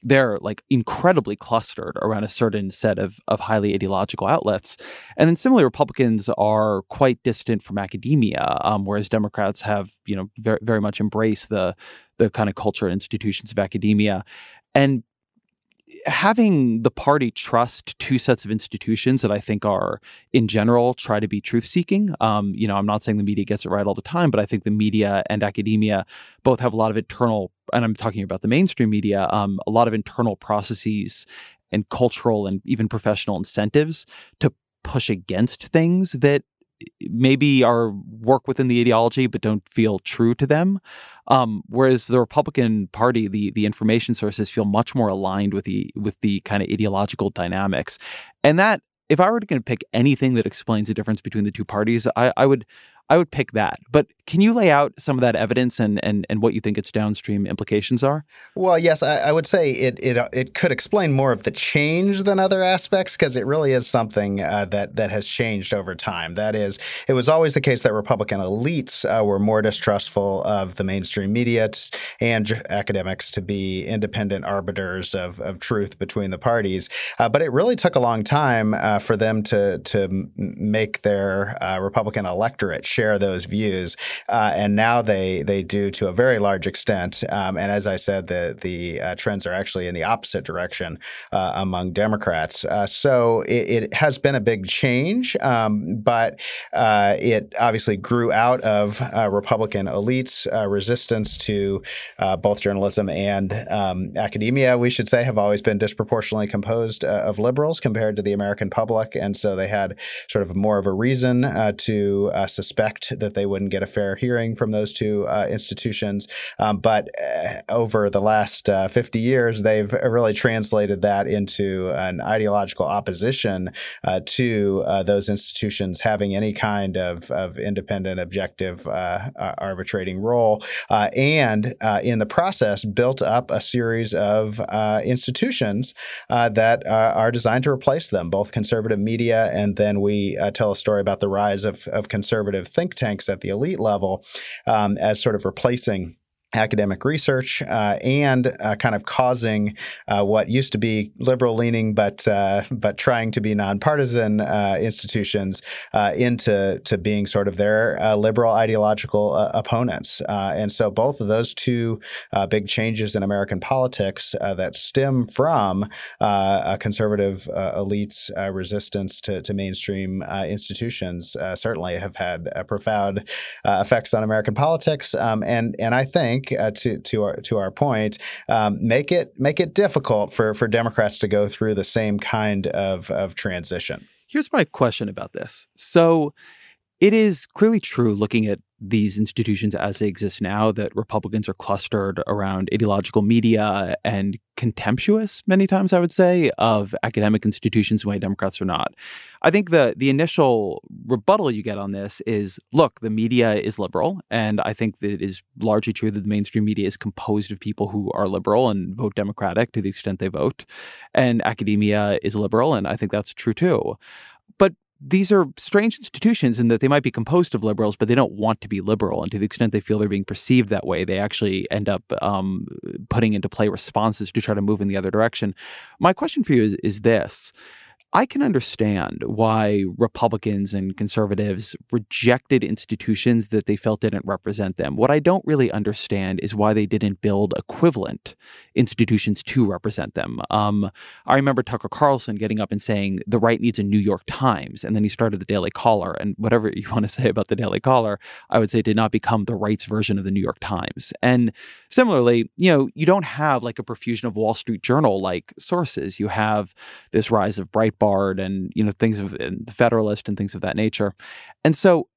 They're like incredibly clustered around a certain set of, of highly ideological outlets. And then similarly, Republicans are quite distant from academia, um, whereas Democrats have, you know, very, very much embraced the the kind of culture and institutions of academia. And having the party trust two sets of institutions that I think are, in general, try to be truth seeking. Um, you know, I'm not saying the media gets it right all the time, but I think the media and academia both have a lot of internal, and I'm talking about the mainstream media, um, a lot of internal processes and cultural and even professional incentives to push against things that maybe are work within the ideology but don't feel true to them. Um, whereas the Republican Party, the the information sources feel much more aligned with the with the kind of ideological dynamics, and that if I were to pick anything that explains the difference between the two parties, I, I would I would pick that. But can you lay out some of that evidence and and, and what you think its downstream implications are? Well, yes, I, I would say it it uh, it could explain more of the change than other aspects because it really is something uh, that that has changed over time. That is, it was always the case that Republican elites uh, were more distrustful of the mainstream media and academics to be independent arbiters of, of truth between the parties. Uh, but it really took a long time uh, for them to to make their uh, Republican electorate share those views, uh, and now they they do to a very large extent. Um, and as I said, the the uh, trends are actually in the opposite direction uh, among Democrats. Uh, so it, it, has been a big change, um, but uh, it obviously grew out of Republican elites' resistance to both journalism and um, academia. We should say have always been disproportionately composed of liberals compared to the American public, and so they had sort of more of a reason uh, to uh, suspect that they wouldn't get a fair hearing from those two uh, institutions. Um, but uh, over the last uh, 50 years, they've really translated that into an ideological opposition uh, to those institutions having any kind of, of independent, objective, arbitrating role, and in the process, built up a series of institutions that are designed to replace them, both conservative media and then we uh, tell a story about the rise of, of conservative think tanks at the elite level um, as sort of replacing academic research uh, and uh, kind of causing uh, what used to be liberal leaning but uh, but trying to be nonpartisan uh, institutions uh, into to being sort of their liberal ideological opponents. And so both of those two big changes in American politics that stem from conservative elites resistance to, to mainstream institutions certainly have had profound effects on American politics. Um, and and I think think uh, to to our to our point, um, make it make it difficult for for Democrats to go through the same kind of of transition. Here's my question about this. So it is clearly true looking at these institutions as they exist now that Republicans are clustered around ideological media and contemptuous many times I would say of academic institutions the way Democrats are not. I think the the initial rebuttal you get on this is look, the media is liberal and I think that it is largely true that the mainstream media is composed of people who are liberal and vote democratic to the extent they vote and academia is liberal and I think that's true too. These are strange institutions in that they might be composed of liberals, but they don't want to be liberal. And to the extent they feel they're being perceived that way, they actually end up um, putting into play responses to try to move in the other direction. My question for you is, is this I can understand why Republicans and conservatives rejected institutions that they felt didn't represent them. What I don't really understand is why they didn't build equivalent institutions to represent them. Um, I remember Tucker Carlson getting up and saying the right needs a New York Times, and then he started the Daily Caller. And whatever you want to say about the Daily Caller, I would say did not become the right's version of the New York Times. And similarly, you know, you don't have like a profusion of Wall Street Journal like sources. You have this rise of Breitbart and you know things of the Federalist and things of that nature. And so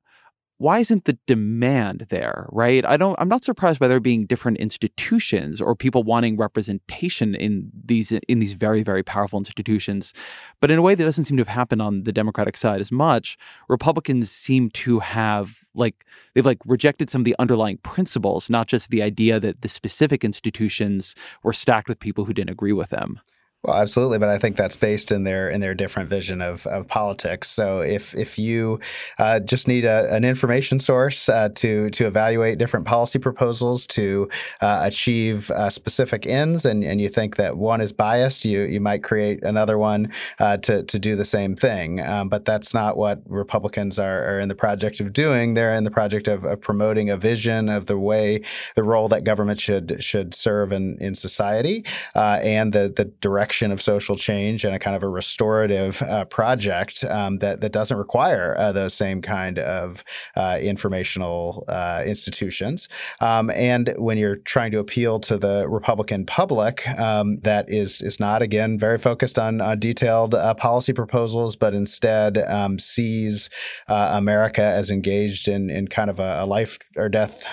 why isn't the demand there, right? I don't I'm not surprised by there being different institutions or people wanting representation in these in these very very powerful institutions. But in a way that doesn't seem to have happened on the Democratic side as much, Republicans seem to have like they've like rejected some of the underlying principles, not just the idea that the specific institutions were stacked with people who didn't agree with them. Well, absolutely, but I think that's based in their in their different vision of, of politics. So if if you uh, just need a, an information source uh, to to evaluate different policy proposals to uh, achieve uh, specific ends, and, and you think that one is biased, you you might create another one uh, to to do the same thing. Um, but that's not what Republicans are, are, in the project of doing. They're in the project of, of, promoting a vision of the way the role that government should should serve in in society uh, and the the direct direction of social change and a kind of a restorative uh, project um, that that doesn't require uh, those same kind of uh, informational uh, institutions. Um, and when you're trying to appeal to the Republican public, um, that is is not again very focused on detailed uh, policy proposals, but instead um, sees America as engaged in in kind of a, a life or death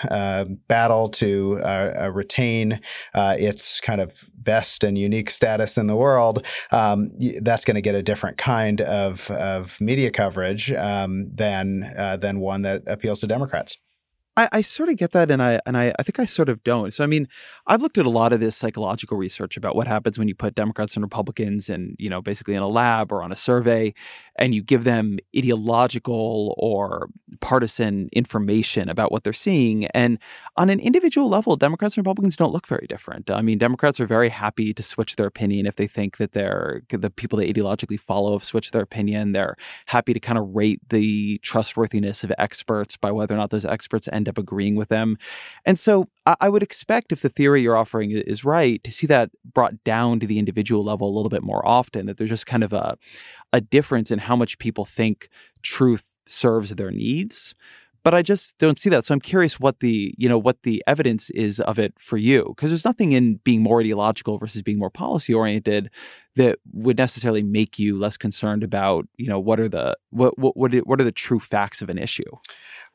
battle to retain its kind of best and unique status in the world, um, that's going to get a different kind of, of media coverage um, than uh, than one that appeals to Democrats. I, I, sort of get that, and I and I, I think I sort of don't. So I mean, I've looked at a lot of this psychological research about what happens when you put Democrats and Republicans, and you know, basically in a lab or on a survey, and you give them ideological or partisan information about what they're seeing. And on an individual level, Democrats and Republicans don't look very different. I mean, Democrats are very happy to switch their opinion if they think that they're the people they ideologically follow have switched their opinion. They're happy to kind of rate the trustworthiness of experts by whether or not those experts end end up agreeing with them. And so I, I would expect if the theory you're offering is right to see that brought down to the individual level a little bit more often, that there's just kind of a, a difference in how much people think truth serves their needs but I just don't see that. So I'm curious what the you know what the evidence is of it for you, because there's nothing in being more ideological versus being more policy oriented that would necessarily make you less concerned about you know what are the what what what are the true facts of an issue.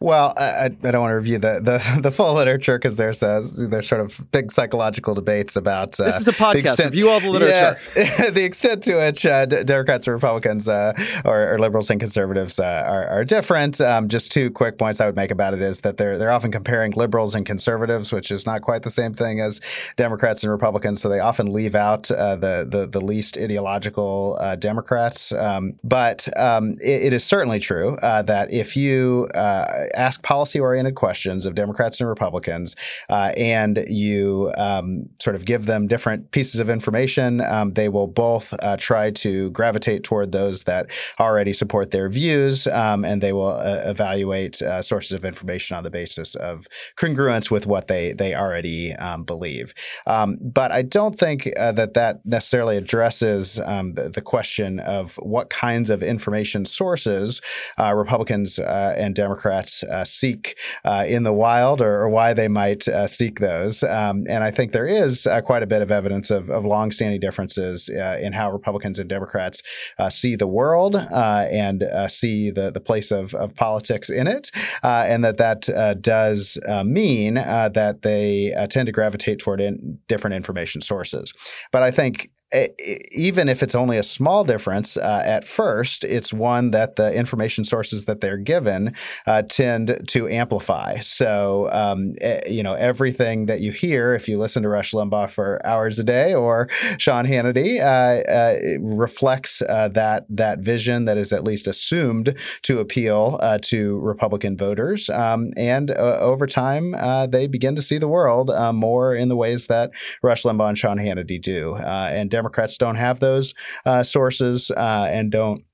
Well, I, I don't want to review the the, the full literature because there's uh, there's sort of big psychological debates about. Uh, this is a podcast. Extent, review all the literature. Yeah, the extent to which uh, Democrats and Republicans, uh, or, or, liberals and conservatives, uh, are, are different. Um, just two quick points I would make about it is that they're they're often comparing liberals and conservatives, which is not quite the same thing as Democrats and Republicans. So they often leave out uh, the, the the least ideological Democrats. Um, but um, it, it is certainly true that if you ask policy oriented questions of Democrats and Republicans, uh, and you um, sort of give them different pieces of information, um, they will both uh, try to gravitate toward those that already support their views, um, and they will uh, evaluate uh, sources of information on the basis of congruence with what they they already um, believe. Um, but I don't think uh, that that necessarily addresses um, the, the, question of what kinds of information uh, Republicans and Democrats uh, seek uh, in the wild or, or why they might uh, seek those. Um, and I think there is uh, quite a bit of evidence of, of longstanding differences uh, in how Republicans and Democrats see the world and see the, the place of, of politics in it. and that that does mean that they tend to gravitate toward in different information sources. But I think even if it's only a small difference uh, at first, it's one that the information sources that they're given uh, tend to amplify. So, um, you know, everything that you hear, if you listen to Rush Limbaugh for hours a day or Sean Hannity, uh, uh reflects uh, that that vision that is at least assumed to appeal uh, to Republican voters. Um, and over time, they begin to see the world more in the ways that Rush Limbaugh and Sean Hannity do. and Democrats don't have those uh, sources uh, and don't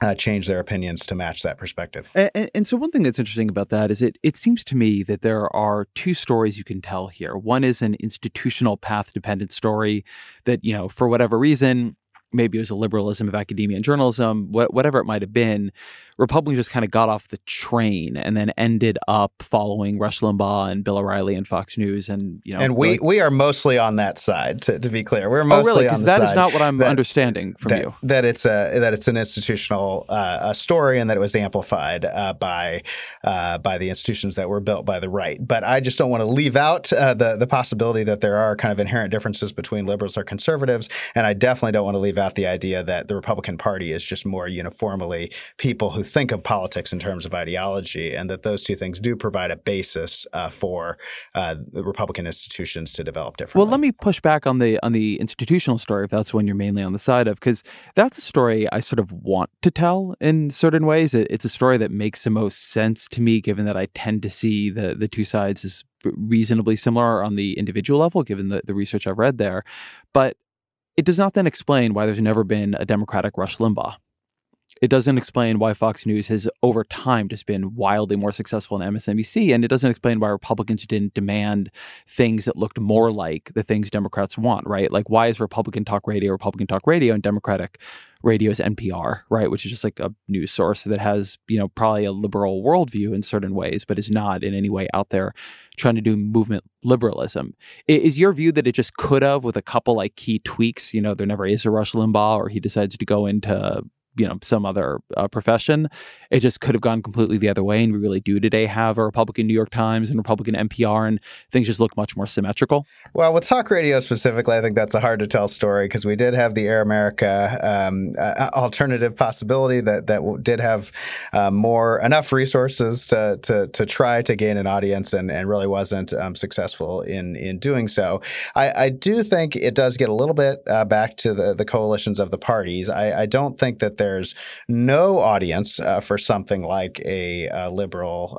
uh, change their opinions to match that perspective. And, and, so, one thing that's interesting about that is it it seems to me that there are two stories you can tell here. One is an institutional path dependent story that you know for whatever reason. Maybe it was a liberalism of academia and journalism, wh- whatever it might have been Republicans just kind of got off the train and then ended up following Rush Limbaugh and Bill O'Reilly and Fox News, and you know, and we like, we are mostly on that side. To, to be clear, we're mostly oh, really? Because that is not what I'm that, understanding from that, you. That it's a that it's an institutional uh, story and that it was amplified uh, by uh, by the institutions that were built by the right. But I just don't want to leave out uh, the the possibility that there are kind of inherent differences between liberals or conservatives, and I definitely don't want to leave out the idea that the Republican Party is just more uniformly people who think of politics in terms of ideology, and that those two things do provide a basis uh, for uh, the Republican institutions to develop differently. Well, let me push back on the on the institutional story if that's one you're mainly on the side of, because that's a story I sort of want to tell in certain ways. It, it's a story that makes the most sense to me, given that I tend to see the the two sides as reasonably similar on the individual level, given the, the research I've read there. But it does not then explain why there's never been a Democratic Rush Limbaugh. It doesn't explain why Fox News has over time just been wildly more successful than MSNBC. And it doesn't explain why Republicans didn't demand things that looked more like the things Democrats want, right? Like, why is Republican talk radio Republican talk radio and Democratic radio is NPR, right? Which is just like a news source that has, you know, probably a liberal worldview in certain ways, but is not in any way out there trying to do movement liberalism. Is your view that it just could have with a couple like key tweaks, you know, there never is a Rush Limbaugh or he decides to go into you know some other uh, profession. It just could have gone completely the other way, and we really do today have a Republican New York Times and Republican NPR, and things just look much more symmetrical. Well, with talk radio specifically, I think that's a hard to tell story because we did have the Air America um, uh, alternative possibility that that did have uh, more enough resources to, to to try to gain an audience and, and really wasn't um, successful in in doing so. I, I, do think it does get a little bit uh, back to the the coalitions of the parties. I, I don't think that there's no audience uh, for something like a, a liberal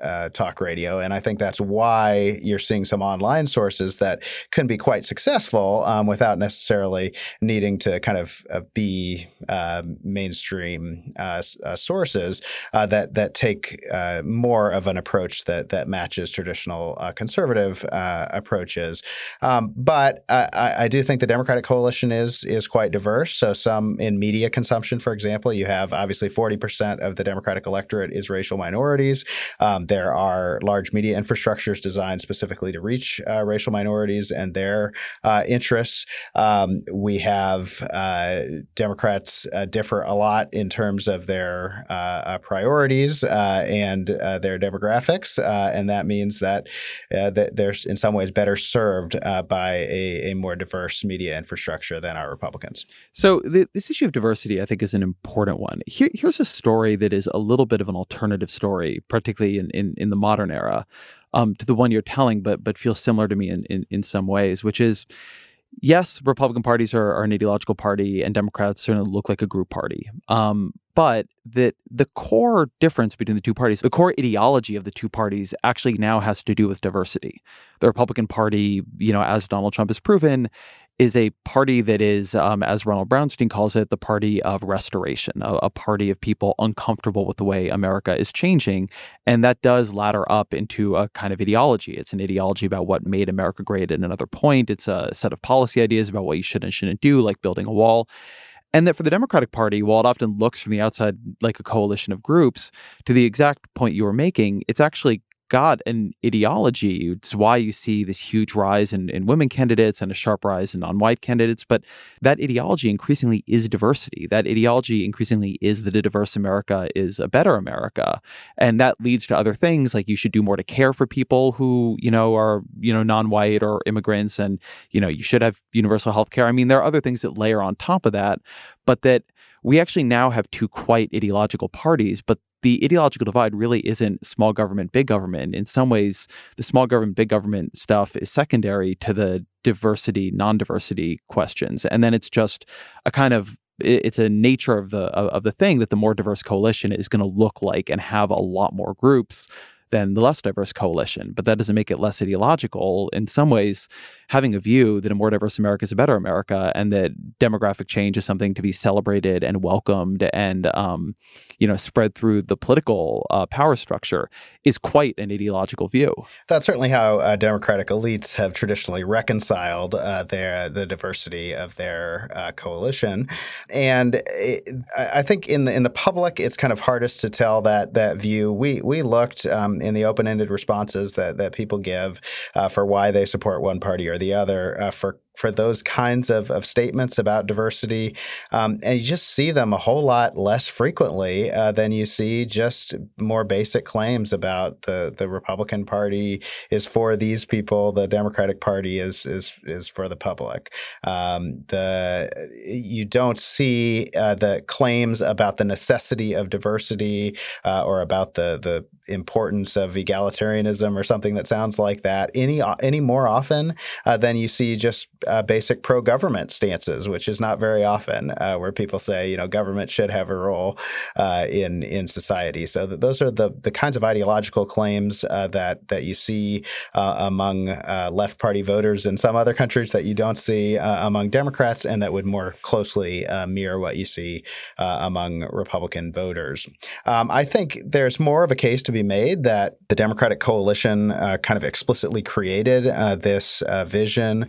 uh, uh, talk radio. And I think that's why you're seeing some online sources that can be quite successful um, without necessarily needing to kind of uh, be uh, mainstream uh, uh, sources uh, that that take more of an approach that that matches traditional conservative approaches. Um, but I, I, do think the Democratic coalition is is quite diverse. So some in media consumption, for example, you have obviously 40% of the Democratic electorate is racial minorities. Um, there are large media infrastructures designed specifically to reach uh, racial minorities and their uh, interests. Um, we have uh, Democrats uh, differ a lot in terms of their uh, priorities and their demographics, and that means that that they're in some ways better served by a, a, more diverse media infrastructure than our Republicans. So the, this issue of diversity, I think, is an important one. Here, here's a story that is a little bit of an alternative story, particularly in, in, in the modern era, um, to the one you're telling, but but feels similar to me in, in, in some ways, which is yes, Republican parties are, are, an ideological party, and Democrats certainly look like a group party. Um, but that the core difference between the two parties, the core ideology of the two parties, actually now has to do with diversity. The Republican Party, you know, as Donald Trump has proven, is a party that is, um, as Ronald Brownstein calls it, the party of restoration, a, a, party of people uncomfortable with the way America is changing. And that does ladder up into a kind of ideology. It's an ideology about what made America great at another point. It's a set of policy ideas about what you should and shouldn't do, like building a wall. And that for the Democratic Party, while it often looks from the outside like a coalition of groups, to the exact point you were making, it's actually got an ideology. It's why you see this huge rise in, in women candidates and a sharp rise in non white candidates. But that ideology increasingly is diversity. That ideology increasingly is that a diverse America is a better America. And that leads to other things like you should do more to care for people who, you know, are, you know, non white or immigrants. And, you know, you should have universal health care. I mean, there are other things that layer on top of that, but that we actually now have two quite ideological parties, but the ideological divide really isn't small government, big government. In some ways, the small government, big government stuff is secondary to the diversity, non diversity questions. And then it's just a kind of it's a nature of the of the thing that the more diverse coalition is going to look like and have a lot more groups than the less diverse coalition. But that doesn't make it less ideological. In some ways, having a view that a more diverse America is a better America and that demographic change is something to be celebrated and welcomed and, um, you know, spread through the political uh, power structure is quite an ideological view. That's certainly how uh, democratic elites have traditionally reconciled uh, their the diversity of their uh, coalition, and it, I think in the in the public, it's kind of hardest to tell that that view. We we looked um, in the open ended responses that that people give uh, for why they support one party or the other uh, for for those kinds of, of statements about diversity. Um, and you just see them a whole lot less frequently uh, than you see just more basic claims about the, the Republican Party is for these people, the Democratic Party is is is for the public. Um, the you don't see uh, the claims about the necessity of diversity uh, or about the the importance of egalitarianism or something that sounds like that any any more often uh, than you see just uh, basic pro government stances, which is not very often, uh, where people say, you know, government should have a role uh, in in society. So those are the the kinds of ideological claims uh, that that you see uh, among uh, left party voters in some other countries that you don't see among Democrats, and that would more closely mirror what you see among Republican voters. Um, I think there's more of a case to be made that the Democratic coalition kind of explicitly created this vision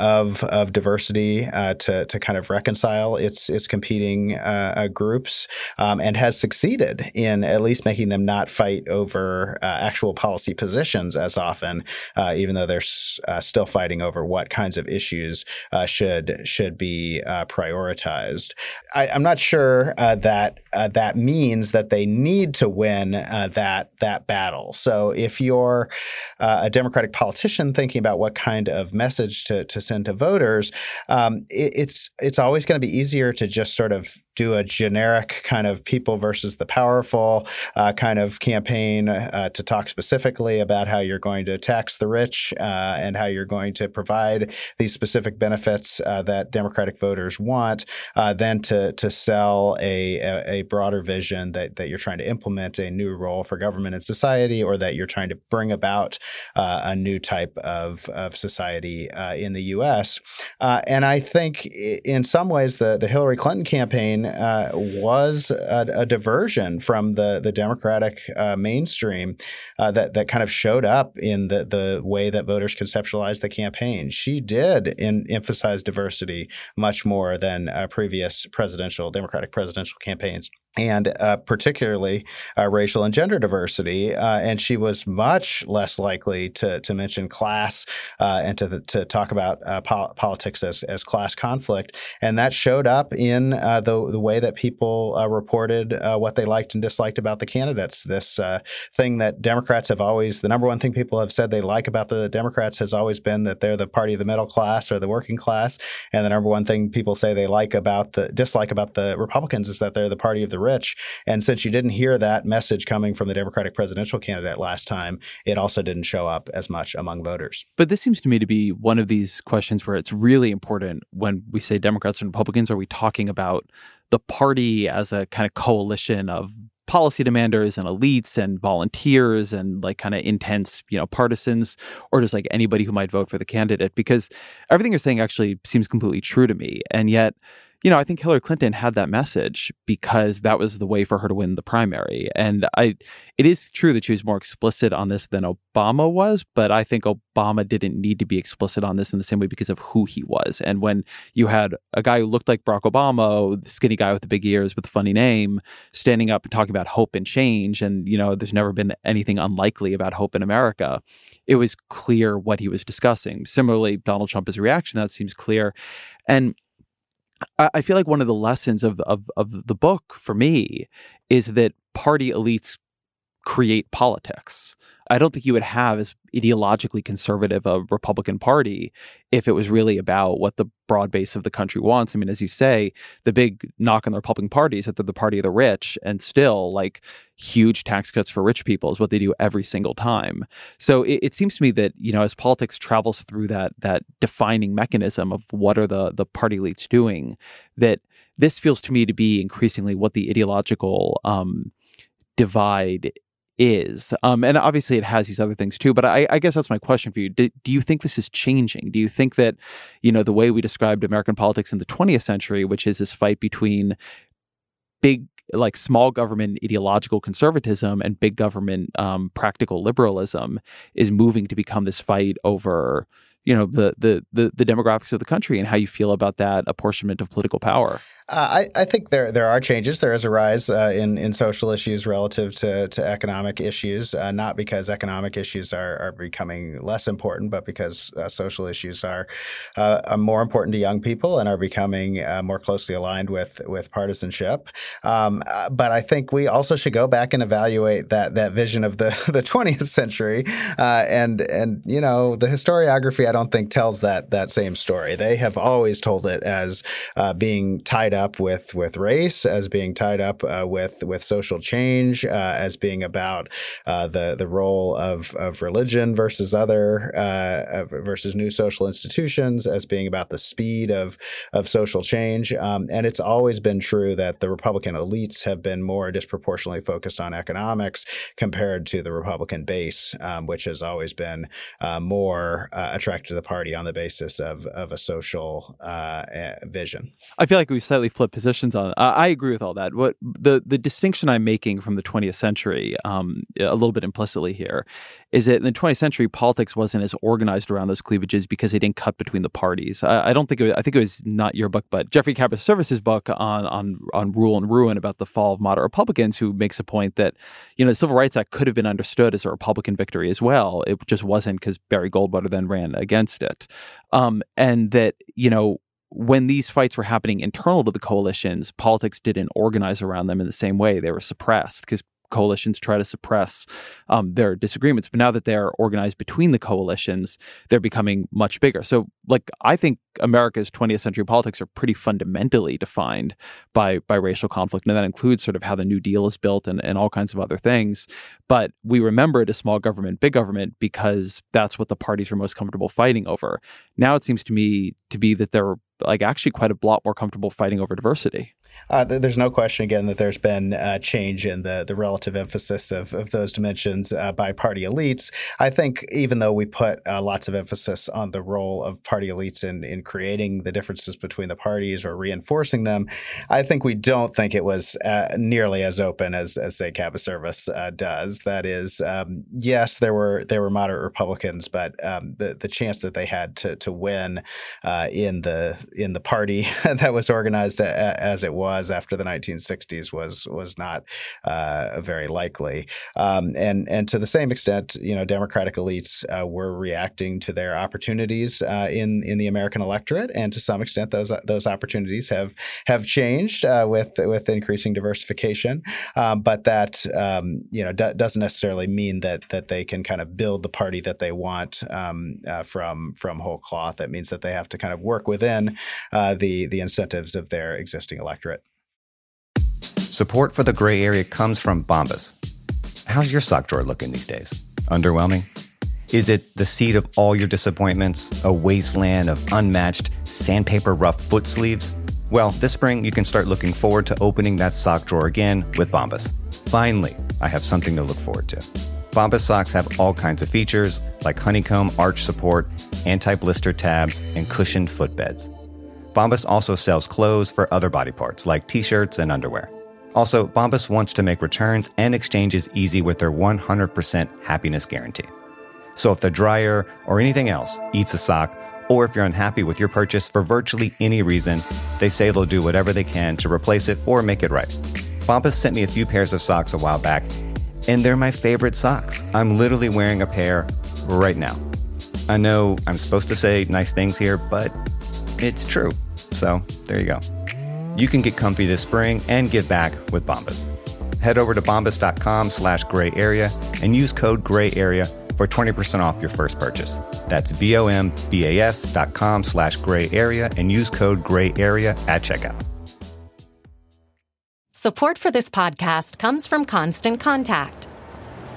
of of diversity uh, to to kind of reconcile its its competing uh, uh, groups, um, and has succeeded in at least making them not fight over uh, actual policy positions as often, uh, even though they're s- uh, still fighting over what kinds of issues should should be prioritized. I, am not sure that that means that they need to win that that battle. So if you're a Democratic politician thinking about what kind of message to, to send to voters, um, it, it's it's always going to be easier to just sort of do a generic kind of people versus the powerful uh, kind of campaign uh, to talk specifically about how you're going to tax the rich uh, and how you're going to provide these specific benefits uh, that Democratic voters want, uh, than to to sell a, a, a broader vision that that you're trying to implement a new role for government and society, or that you're trying to bring about uh, a new type of of society in the U.S. and I think in some ways the the Hillary Clinton campaign uh, was a, a, diversion from the the Democratic uh, mainstream uh, that that kind of showed up in the the way that voters conceptualized the campaign. She did in, emphasize diversity much more than uh, previous presidential Democratic presidential campaigns and uh, particularly uh, racial and gender diversity. Uh, and she was much less likely to, to mention class uh, and to, to talk about uh, po- politics as, as class conflict. And that showed up in uh, the, the way that people reported what they liked and disliked about the candidates. This thing that Democrats have always, the number one thing people have said they like about the Democrats has always been that they're the party of the middle class or the working class. And the number one thing people say they like about the dislike about the Republicans is that they're the party of the rich. And since you didn't hear that message coming from the Democratic presidential candidate last time, it also didn't show up as much among voters. But this seems to me to be one of these questions where it's really important when we say Democrats and Republicans. Are we talking about the party as a kind of coalition of policy demanders and elites and volunteers and like kind of intense, you know, partisans, or just like anybody who might vote for the candidate? Because everything you're saying actually seems completely true to me. And yet, you know, I think Hillary Clinton had that message because that was the way for her to win the primary. And I, it is true that she was more explicit on this than Obama was, but I think Obama didn't need to be explicit on this in the same way because of who he was. And when you had a guy who looked like Barack Obama, skinny guy with the big ears with a funny name, standing up and talking about hope and change, and you know, there's never been anything unlikely about hope in America. It was clear what he was discussing. Similarly, Donald Trump's reaction that seems clear, and I feel like one of the lessons of, of of the book for me is that party elites create politics. I don't think you would have as ideologically conservative a Republican Party if it was really about what the broad base of the country wants. I mean, as you say, the big knock on the Republican Party is that they're the party of the rich, and still, like huge tax cuts for rich people is what they do every single time. So it, it seems to me that you know, as politics travels through that that defining mechanism of what are the the party elites doing, that this feels to me to be increasingly what the ideological um, divide is. Um, and obviously, it has these other things too. But I, I guess that's my question for you. Do, do, you think this is changing? Do you think that, you know, the way we described American politics in the 20th century, which is this fight between big, like small government ideological conservatism and big government um, practical liberalism, is moving to become this fight over, you know, the, the the the demographics of the country and how you feel about that apportionment of political power? Uh, I, I think there there are changes. There is a rise uh, in in social issues relative to, to economic issues, uh, not because economic issues are, are becoming less important, but because uh, social issues are, uh, are, more important to young people and are becoming more closely aligned with with partisanship. Um, but I think we also should go back and evaluate that that vision of the the 20th century, and and you know the historiography I don't think tells that that same story. They have always told it as being tied up up with with race, as being tied up uh, with with social change, uh, as being about uh, the the role of of religion versus other uh, versus new social institutions, as being about the speed of of social change. Um, and it's always been true that the Republican elites have been more disproportionately focused on economics compared to the Republican base, um, which has always been more attracted to the party on the basis of of a social vision. I feel like we slightly flip positions on. Uh, I agree with all that. What the the distinction I'm making from the 20th century, um, a little bit implicitly here, is that in the 20th century politics wasn't as organized around those cleavages because they didn't cut between the parties. I, I don't think it was, I think it was not your book, but Geoffrey Kabaservice's book on on on Rule and Ruin about the fall of moderate Republicans, who makes a point that you know the Civil Rights Act could have been understood as a Republican victory as well. It just wasn't because Barry Goldwater then ran against it, um, and that you know when these fights were happening internal to the coalitions, politics didn't organize around them in the same way. They were suppressed because coalitions try to suppress um, their disagreements. But now that they're organized between the coalitions, they're becoming much bigger. So, like, I think America's 20th century politics are pretty fundamentally defined by by racial conflict, and that includes sort of how the New Deal is built and, and all kinds of other things. But we remember it as small government, big government because that's what the parties are most comfortable fighting over. Now it seems to me to be that they're like actually quite a lot more comfortable fighting over diversity. Uh, there's no question again that there's been a change in the the relative emphasis of, of those dimensions uh, by party elites. I think even though we put uh, lots of emphasis on the role of party elites in in creating the differences between the parties or reinforcing them, I think we don't think it was uh, nearly as open as as say Kabaservice uh, does. That is, um, yes, there were there were moderate Republicans, but um, the the chance that they had to to win uh, in the in the party that was organized as it was after the 1960s was was not uh, very likely. Um, and and to the same extent, you know, Democratic elites uh, were reacting to their opportunities uh, in in the American electorate, and to some extent, those those opportunities have have changed uh, with with increasing diversification. Um, but that um, you know d- doesn't necessarily mean that that they can kind of build the party that they want um, uh, from from whole cloth. That means that they have to kind of work within uh, the the incentives of their existing electorate. Support for the gray area comes from Bombas. How's your sock drawer looking these days? Underwhelming? Is it the seat of all your disappointments, a wasteland of unmatched sandpaper rough foot sleeves? Well, this spring you can start looking forward to opening that sock drawer again with Bombas. Finally, I have something to look forward to. Bombas socks have all kinds of features like honeycomb arch support, anti blister tabs, and cushioned footbeds. Bombas also sells clothes for other body parts like t shirts and underwear. Also, Bombas wants to make returns and exchanges easy with their 100% happiness guarantee. So if the dryer or anything else eats a sock, or if you're unhappy with your purchase for virtually any reason, they say they'll do whatever they can to replace it or make it right. Bombas sent me a few pairs of socks a while back, and they're my favorite socks. I'm literally wearing a pair right now. I know I'm supposed to say nice things here, but it's true. So there you go. You can get comfy this spring and give back with Bombas. Head over to bombas.com slash gray area and use code gray area for 20% off your first purchase. That's B-O-M-B-A-S dot com slash gray area and use code gray area at checkout. Support for this podcast comes from Constant Contact.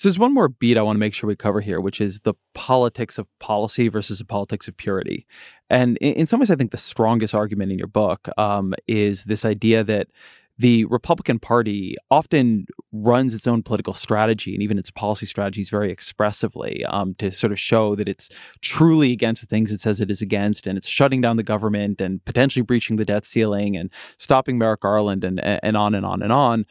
So there's one more beat I want to make sure we cover here, which is the politics of policy versus the politics of purity. And in, in some ways, I think the strongest argument in your book um, is this idea that the Republican Party often runs its own political strategy and even its policy strategies very expressively um, to sort of show that it's truly against the things it says it is against, and it's shutting down the government and potentially breaching the debt ceiling and stopping Merrick Garland and and on and on and on.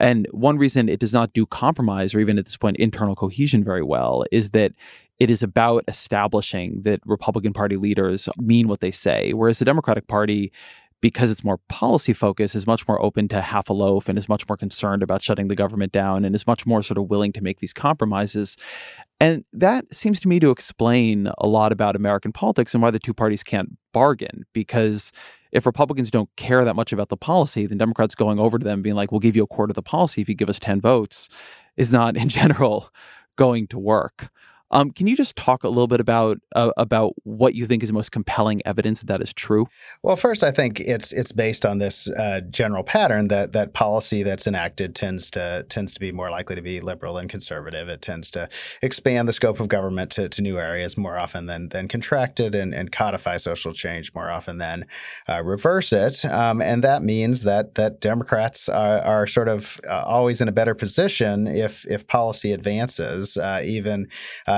And one reason it does not do compromise or even at this point internal cohesion very well is that it is about establishing that Republican Party leaders mean what they say, whereas the Democratic Party because it's more policy focused, is much more open to half a loaf and is much more concerned about shutting the government down and is much more sort of willing to make these compromises. And that seems to me to explain a lot about American politics and why the two parties can't bargain. Because if Republicans don't care that much about the policy, then Democrats going over to them being like, we'll give you a quarter of the policy if you give us 10 votes is not in general going to work. Um, can you just talk a little bit about uh, about what you think is the most compelling evidence that that is true? Well, first, I think it's it's based on this uh, general pattern that that policy that's enacted tends to tends to be more likely to be liberal and conservative. It tends to expand the scope of government to, to new areas more often than than contract it, and, and codify social change more often than uh, reverse it. Um, and that means that that Democrats are, are sort of uh, always in a better position if if policy advances, uh, even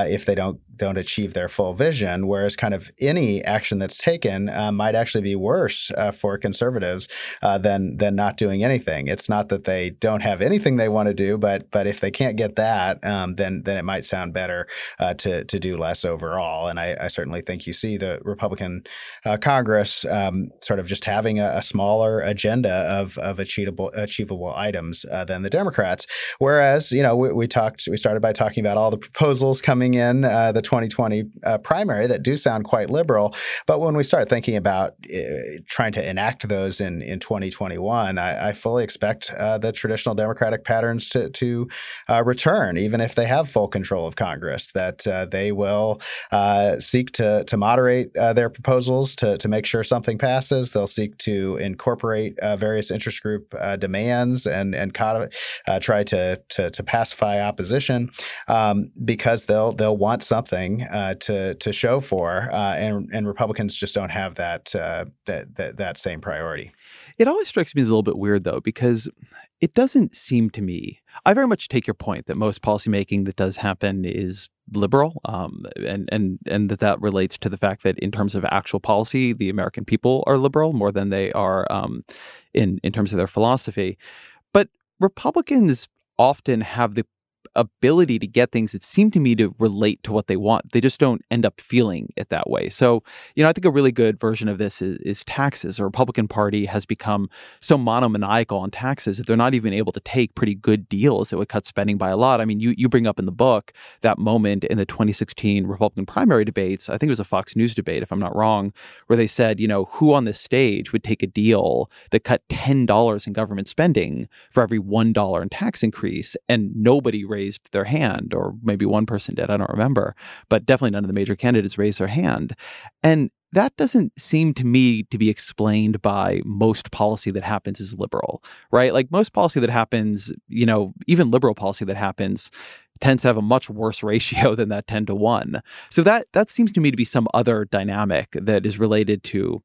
uh, if they don't don't achieve their full vision. Whereas, kind of any action that's taken uh, might actually be worse uh, for conservatives uh, than than not doing anything. It's not that they don't have anything they want to do, but but if they can't get that, um, then then it might sound better uh, to to do less overall. And I, I, certainly think you see the Republican uh, Congress um, sort of just having a, a, smaller agenda of of achievable achievable items than the Democrats. Whereas, you know, we, we, talked we started by talking about all the proposals coming in the 2020 uh, primary that do sound quite liberal. But when we start thinking about uh, trying to enact those in, in 2021, I, I fully expect uh, the traditional Democratic patterns to, to uh, return, even if they have full control of Congress, that uh, they will uh, seek to, to moderate their proposals to, to make sure something passes. They'll seek to incorporate various interest group demands and, and try to, to, to, pacify opposition um, because they'll, they'll want something uh, to to show for, uh, and and Republicans just don't have that, uh, that that that same priority. It always strikes me as a little bit weird though, because it doesn't seem to me. I very much take your point that most policymaking that does happen is liberal, um, and and and that that relates to the fact that in terms of actual policy, the American people are liberal more than they are um, in in terms of their philosophy. But Republicans often have the ability to get things that seem to me to relate to what they want. They just don't end up feeling it that way. So, you know, I think a really good version of this is, is taxes. The Republican Party has become so monomaniacal on taxes that they're not even able to take pretty good deals that would cut spending by a lot. I mean, you you bring up in the book that moment in the 2016 Republican primary debates. I think it was a Fox News debate, if I'm not wrong, where they said, you know, who on this stage would take a deal that cut ten dollars in government spending for every one dollar in tax increase, and nobody raised raised their hand, or maybe one person did, I don't remember, but definitely none of the major candidates raised their hand. And that doesn't seem to me to be explained by most policy that happens is liberal, right? Like most policy that happens, you know, even liberal policy that happens tends to have a much worse ratio than that 10 to 1. So that that seems to me to be some other dynamic that is related to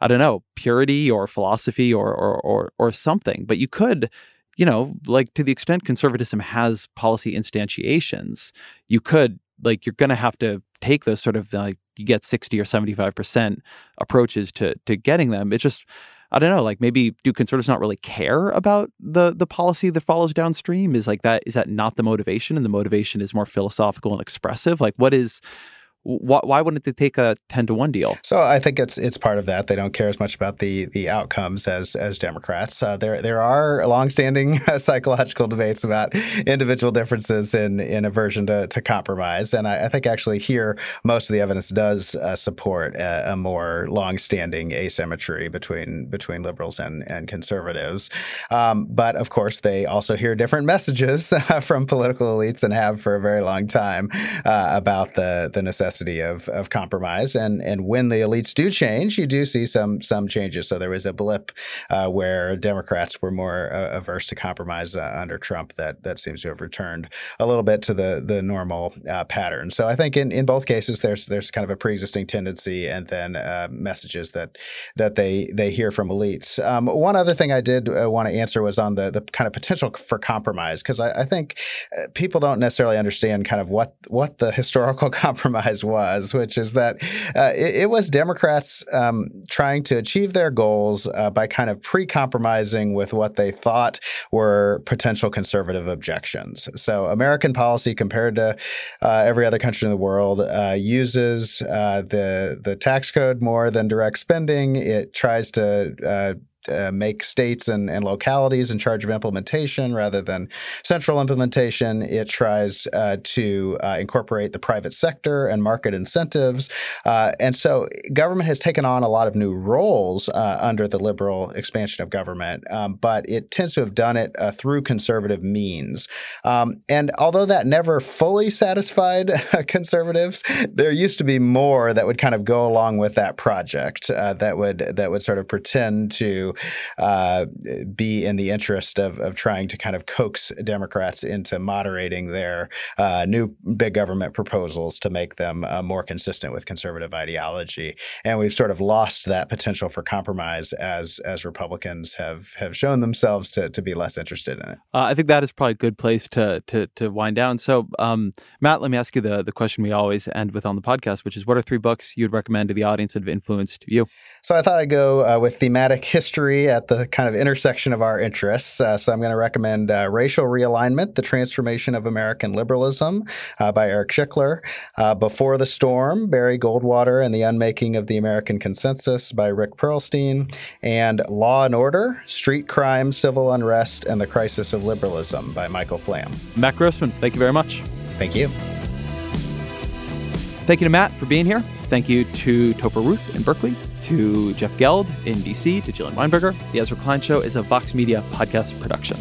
I don't know, purity or philosophy or or or, or something. But you could you know, like to the extent conservatism has policy instantiations, you could like you're going to have to take those sort of like you get 60 or 75% approaches to to getting them. It's just I don't know, like maybe do conservatives not really care about the the policy that follows downstream? Is like that is that not the motivation and the motivation is more philosophical and expressive? Like what is why, why wouldn't they take a 10 to 1 deal? So I think it's it's part of that. They don't care as much about the the outcomes as as Democrats. Uh, there there are longstanding psychological debates about individual differences in in aversion to, to compromise. And I, I think actually here most of the evidence does uh, support a, a, more longstanding asymmetry between between liberals and, and conservatives. Um, but of course, they also hear different messages from political elites and have for a very long time uh, about the the necessity of of compromise. And and when the elites do change, you do see some some changes. So there was a blip uh, where Democrats were more uh, averse to compromise uh, under Trump. That that seems to have returned a little bit to the the normal uh, pattern. So I think in, in both cases there's there's kind of a pre existing tendency, and then uh, messages that that they they hear from elites. Um, one other thing I did uh, want to answer was on the the kind of potential for compromise because I, I think people don't necessarily understand kind of what what the historical compromise compromise was, which is that uh, it, it, was Democrats um, trying to achieve their goals uh, by kind of pre compromising with what they thought were potential conservative objections. So, American policy compared to uh, every other country in the world uh, uses uh, the, the tax code more than direct spending. It tries to uh, make states and, and localities in charge of implementation rather than central implementation. It tries uh, to uh, incorporate the private sector and market incentives. Uh, and so government has taken on a lot of new roles uh, under the liberal expansion of government, um, but it tends to have done it through conservative means. Um, and although that never fully satisfied conservatives, there used to be more that would kind of go along with that project that would that would sort of pretend to uh, be in the interest of, of trying to kind of coax Democrats into moderating their uh, new big government proposals to make them uh, more consistent with conservative ideology. And we've sort of lost that potential for compromise as as Republicans have have shown themselves to, to be less interested in it. Uh, I think that is probably a good place to to, to wind down. So, um, Matt, let me ask you the the question we always end with on the podcast, which is, what are three books you'd recommend to the audience that have influenced you? So I thought I'd go uh, with thematic history at the kind of intersection of our interests. Uh, so I'm going to recommend uh, Racial Realignment, The Transformation of American Liberalism uh, by Eric Schickler, uh, Before the Storm, Barry Goldwater and the Unmaking of the American Consensus by Rick Perlstein, and Law and Order, Street Crime, Civil Unrest, and the Crisis of Liberalism by Michael Flamm. Matt Grossmann, thank you very much. Thank you. Thank you to Matt for being here. Thank you to Topher Ruth in Berkeley, to Jeff Geld in DC, to Jillian Weinberger. The Ezra Klein Show is a Vox Media podcast production.